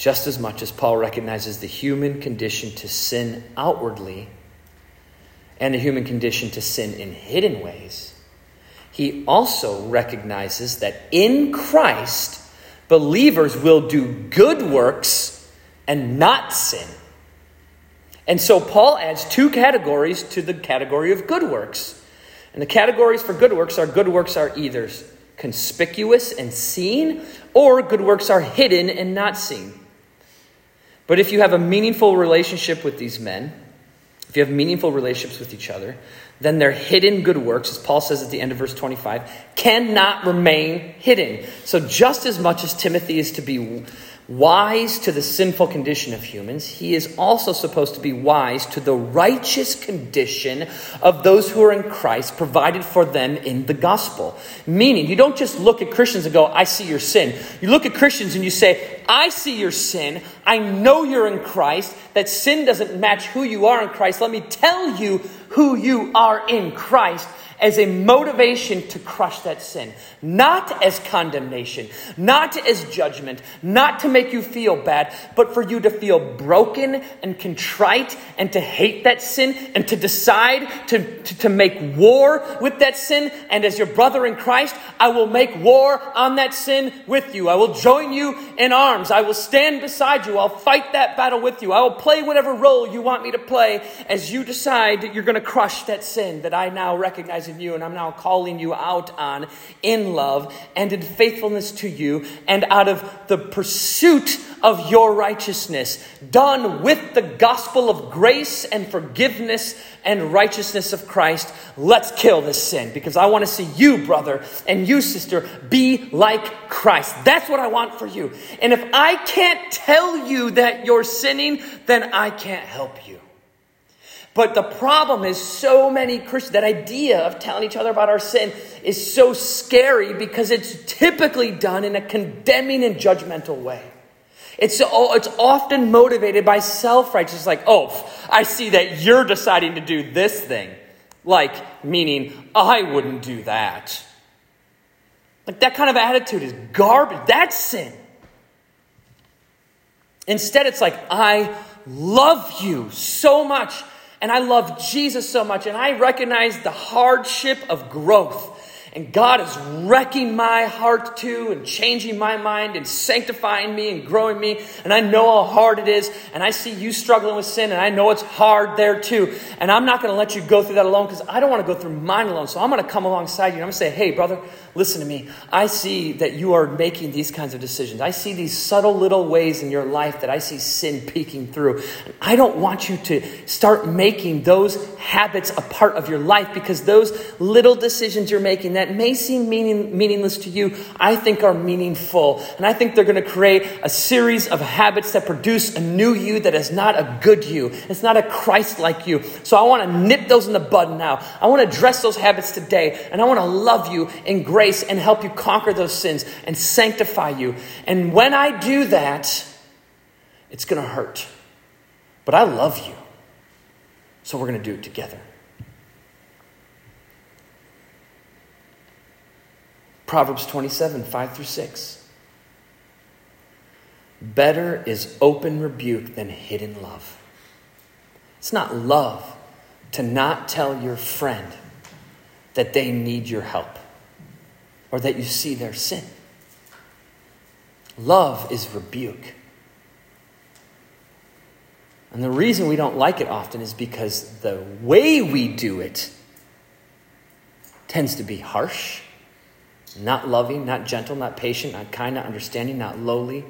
Just as much as Paul recognizes the human condition to sin outwardly and the human condition to sin in hidden ways, he also recognizes that in Christ, believers will do good works and not sin. And so Paul adds two categories to the category of good works. And the categories for good works are good works are either conspicuous and seen, or good works are hidden and not seen. But if you have a meaningful relationship with these men, if you have meaningful relationships with each other, then their hidden good works, as Paul says at the end of verse 25, cannot remain hidden. So, just as much as Timothy is to be wise to the sinful condition of humans, he is also supposed to be wise to the righteous condition of those who are in Christ, provided for them in the gospel. Meaning, you don't just look at Christians and go, I see your sin. You look at Christians and you say, I see your sin. I know you're in Christ. That sin doesn't match who you are in Christ. Let me tell you who you are in Christ as a motivation to crush that sin, not as condemnation, not as judgment, not to make you feel bad, but for you to feel broken and contrite and to hate that sin and to decide to, to, to make war with that sin. And as your brother in Christ, I will make war on that sin with you. I will join you in arms. I will stand beside you. I'll fight that battle with you. I will play whatever role you want me to play as you decide that you're going to crush that sin that I now recognize in you and I'm now calling you out on in love and in faithfulness to you and out of the pursuit of your righteousness, done with the gospel of grace and forgiveness and righteousness of Christ. Let's kill this sin because I want to see you, brother, and you, sister, be like Christ. That's what I want for you. And if I can't tell you that you're sinning, then I can't help you. But the problem is, so many Christians, that idea of telling each other about our sin is so scary because it's typically done in a condemning and judgmental way. It's, it's often motivated by self righteousness, like, oh, I see that you're deciding to do this thing. Like, meaning, I wouldn't do that. Like, that kind of attitude is garbage. That's sin. Instead, it's like, I love you so much and I love Jesus so much, and I recognize the hardship of growth. And God is wrecking my heart too, and changing my mind, and sanctifying me, and growing me. And I know how hard it is. And I see you struggling with sin, and I know it's hard there too. And I'm not going to let you go through that alone because I don't want to go through mine alone. So I'm going to come alongside you, and I'm going to say, hey, brother, Listen to me. I see that you are making these kinds of decisions. I see these subtle little ways in your life that I see sin peeking through. I don't want you to start making those habits a part of your life because those little decisions you're making that may seem meaning, meaningless to you, I think are meaningful. And I think they're going to create a series of habits that produce a new you that is not a good you. It's not a Christ like you. So I want to nip those in the bud now. I want to address those habits today. And I want to love you in grace grace and help you conquer those sins and sanctify you. And when I do that, it's going to hurt. But I love you. So we're going to do it together. Proverbs 27, 5 through 6. Better is open rebuke than hidden love. It's not love to not tell your friend that they need your help or that you see their sin. Love is rebuke. And the reason we don't like it often is because the way we do it tends to be harsh, not loving, not gentle, not patient, not kind, not understanding, not lowly,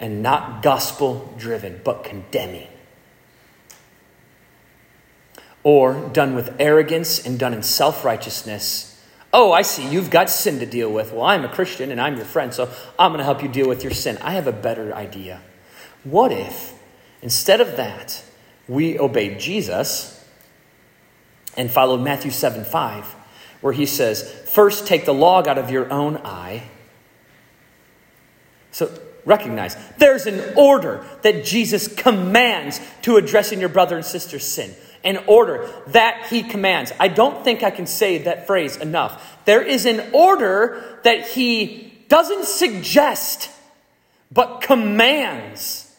and not gospel driven, but condemning. Or done with arrogance and done in self righteousness. Oh, I see, you've got sin to deal with. Well, I'm a Christian and I'm your friend, so I'm going to help you deal with your sin. I have a better idea. What if, instead of that, we obeyed Jesus and followed Matthew 7 5, where he says, First take the log out of your own eye. So recognize there's an order that Jesus commands to addressing your brother and sister's sin an order that he commands. I don't think I can say that phrase enough. There is an order that he doesn't suggest, but commands.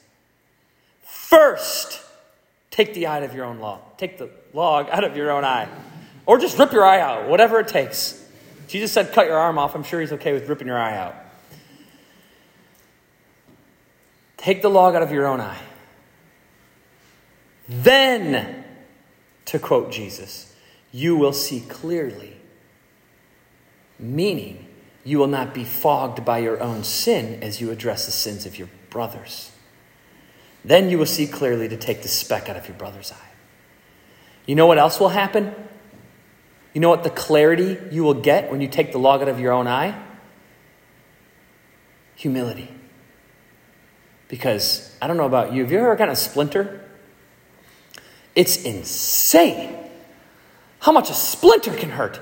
First, take the eye out of your own law. Take the log out of your own eye. Or just rip your eye out, whatever it takes. Jesus said, cut your arm off. I'm sure he's okay with ripping your eye out. Take the log out of your own eye. Then to quote Jesus, you will see clearly. Meaning, you will not be fogged by your own sin as you address the sins of your brothers. Then you will see clearly to take the speck out of your brother's eye. You know what else will happen? You know what the clarity you will get when you take the log out of your own eye? Humility. Because I don't know about you, have you ever gotten a splinter it's insane how much a splinter can hurt.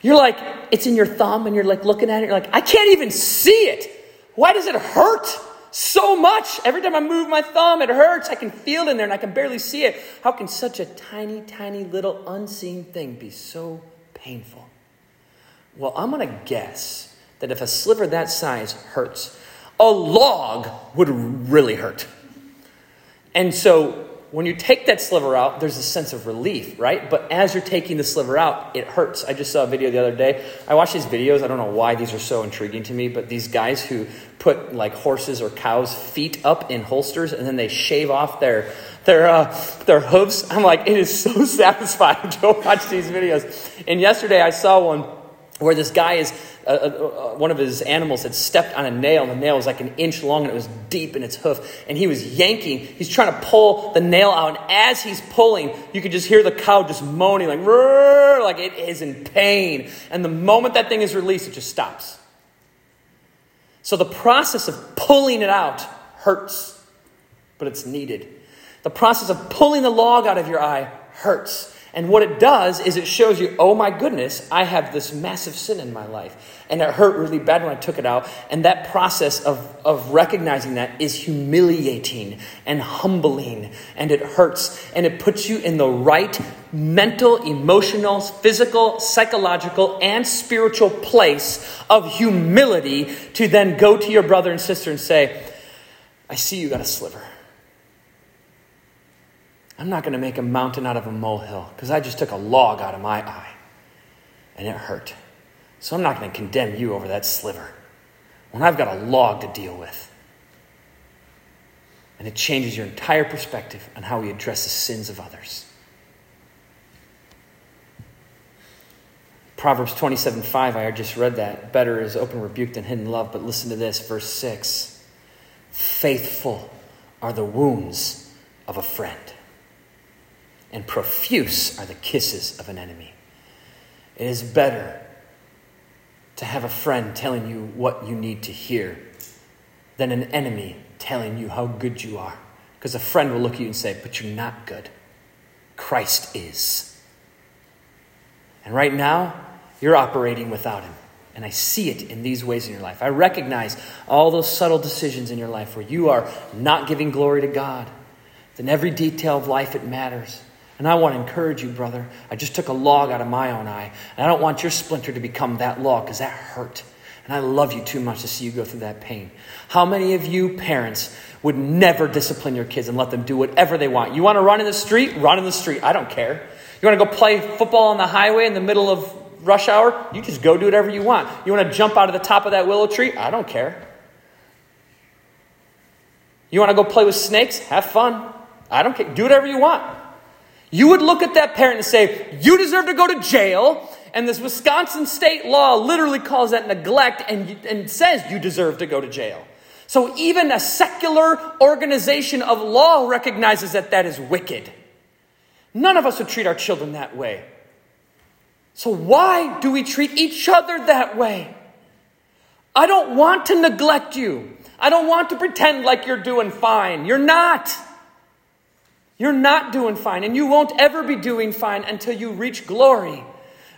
You're like, it's in your thumb, and you're like looking at it, you're like, I can't even see it. Why does it hurt so much? Every time I move my thumb, it hurts. I can feel it in there and I can barely see it. How can such a tiny, tiny little unseen thing be so painful? Well, I'm going to guess that if a sliver that size hurts, a log would really hurt. And so when you take that sliver out, there's a sense of relief, right? But as you're taking the sliver out, it hurts. I just saw a video the other day. I watch these videos. I don't know why these are so intriguing to me, but these guys who put like horses or cows' feet up in holsters and then they shave off their their uh, their hooves. I'm like, it is so satisfying to watch these videos. And yesterday I saw one where this guy is uh, uh, uh, one of his animals had stepped on a nail, and the nail was like an inch long and it was deep in its hoof. And he was yanking, he's trying to pull the nail out. And as he's pulling, you could just hear the cow just moaning, like, like it is in pain. And the moment that thing is released, it just stops. So the process of pulling it out hurts, but it's needed. The process of pulling the log out of your eye hurts. And what it does is it shows you, oh my goodness, I have this massive sin in my life. And it hurt really bad when I took it out. And that process of, of recognizing that is humiliating and humbling. And it hurts. And it puts you in the right mental, emotional, physical, psychological, and spiritual place of humility to then go to your brother and sister and say, I see you got a sliver. I'm not going to make a mountain out of a molehill because I just took a log out of my eye and it hurt. So I'm not going to condemn you over that sliver when I've got a log to deal with. And it changes your entire perspective on how we address the sins of others. Proverbs 27 5, I just read that. Better is open rebuke than hidden love. But listen to this, verse 6. Faithful are the wounds of a friend and profuse are the kisses of an enemy. It is better to have a friend telling you what you need to hear than an enemy telling you how good you are. Because a friend will look at you and say, But you're not good. Christ is. And right now, you're operating without him. And I see it in these ways in your life. I recognize all those subtle decisions in your life where you are not giving glory to God. In every detail of life, it matters. And I want to encourage you, brother. I just took a log out of my own eye. And I don't want your splinter to become that log because that hurt. And I love you too much to see you go through that pain. How many of you parents would never discipline your kids and let them do whatever they want? You want to run in the street? Run in the street. I don't care. You want to go play football on the highway in the middle of rush hour? You just go do whatever you want. You want to jump out of the top of that willow tree? I don't care. You want to go play with snakes? Have fun. I don't care. Do whatever you want. You would look at that parent and say, You deserve to go to jail. And this Wisconsin state law literally calls that neglect and, and says you deserve to go to jail. So even a secular organization of law recognizes that that is wicked. None of us would treat our children that way. So why do we treat each other that way? I don't want to neglect you. I don't want to pretend like you're doing fine. You're not. You're not doing fine, and you won't ever be doing fine until you reach glory.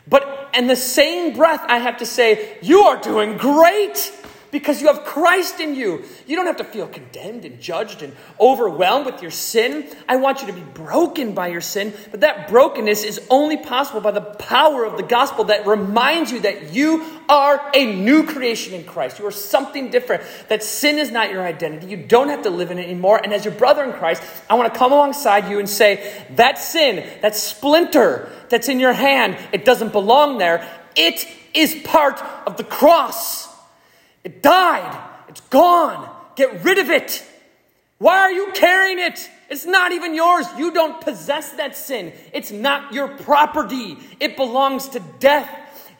But in the same breath, I have to say, you are doing great because you have Christ in you. You don't have to feel condemned and judged and overwhelmed with your sin. I want you to be broken by your sin, but that brokenness is only possible by the power of the gospel that reminds you that you are a new creation in Christ. You are something different, that sin is not your identity. You don't have to live in it anymore. And as your brother in Christ, I want to come alongside you and say, that sin, that splinter that's in your hand, it doesn't belong there. It is part of the cross. It died. It's gone. Get rid of it. Why are you carrying it? It's not even yours. You don't possess that sin. It's not your property. It belongs to death.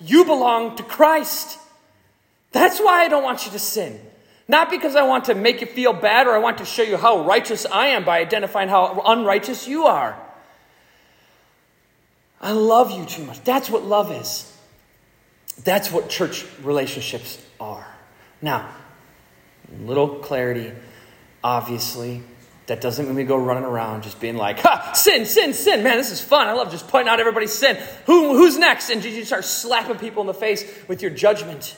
You belong to Christ. That's why I don't want you to sin. Not because I want to make you feel bad or I want to show you how righteous I am by identifying how unrighteous you are. I love you too much. That's what love is. That's what church relationships are. Now, little clarity, obviously. That doesn't mean we go running around just being like, ha, sin, sin, sin. Man, this is fun. I love just pointing out everybody's sin. Who, who's next? And you start slapping people in the face with your judgment.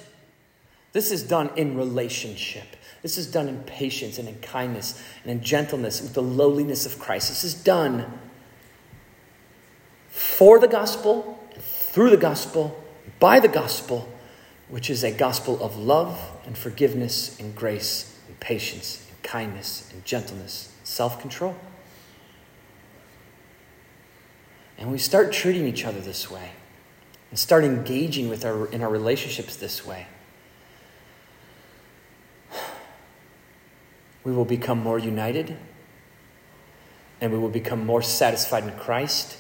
This is done in relationship. This is done in patience and in kindness and in gentleness with the lowliness of Christ. This is done for the gospel, through the gospel, by the gospel, which is a gospel of love and forgiveness and grace and patience and kindness and gentleness, self control. And we start treating each other this way and start engaging with our, in our relationships this way. We will become more united and we will become more satisfied in Christ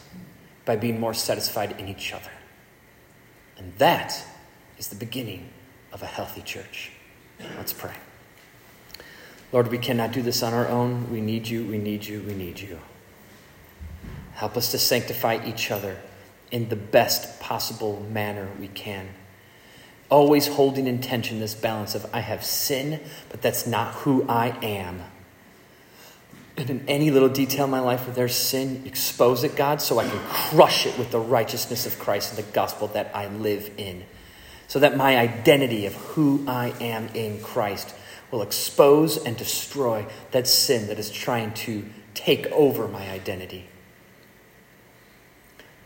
by being more satisfied in each other. And that is the beginning of a healthy church. Let's pray. Lord, we cannot do this on our own. We need you, we need you, we need you. Help us to sanctify each other in the best possible manner we can. Always holding in tension this balance of I have sin, but that's not who I am. And in any little detail in my life where there's sin, expose it, God, so I can crush it with the righteousness of Christ and the gospel that I live in so that my identity of who I am in Christ will expose and destroy that sin that is trying to take over my identity.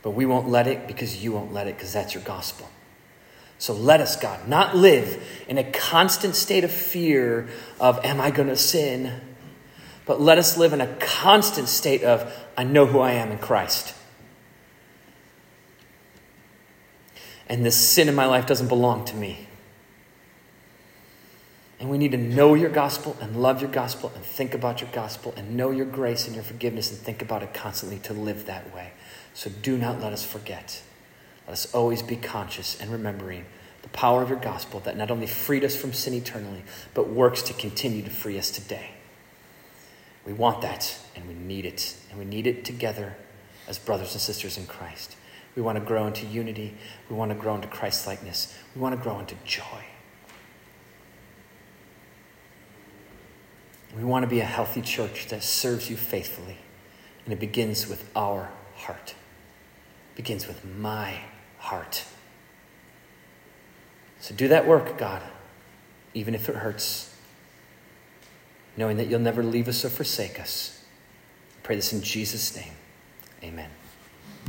But we won't let it because you won't let it because that's your gospel. So let us, God, not live in a constant state of fear of, am I going to sin? But let us live in a constant state of, I know who I am in Christ. And this sin in my life doesn't belong to me. And we need to know your gospel and love your gospel and think about your gospel and know your grace and your forgiveness and think about it constantly to live that way. So do not let us forget. Let us always be conscious and remembering the power of your gospel that not only freed us from sin eternally, but works to continue to free us today. We want that and we need it. And we need it together as brothers and sisters in Christ. We want to grow into unity. We want to grow into Christ likeness. We want to grow into joy. We want to be a healthy church that serves you faithfully. And it begins with our heart. It begins with my heart. So do that work, God, even if it hurts, knowing that you'll never leave us or forsake us. I pray this in Jesus' name. Amen.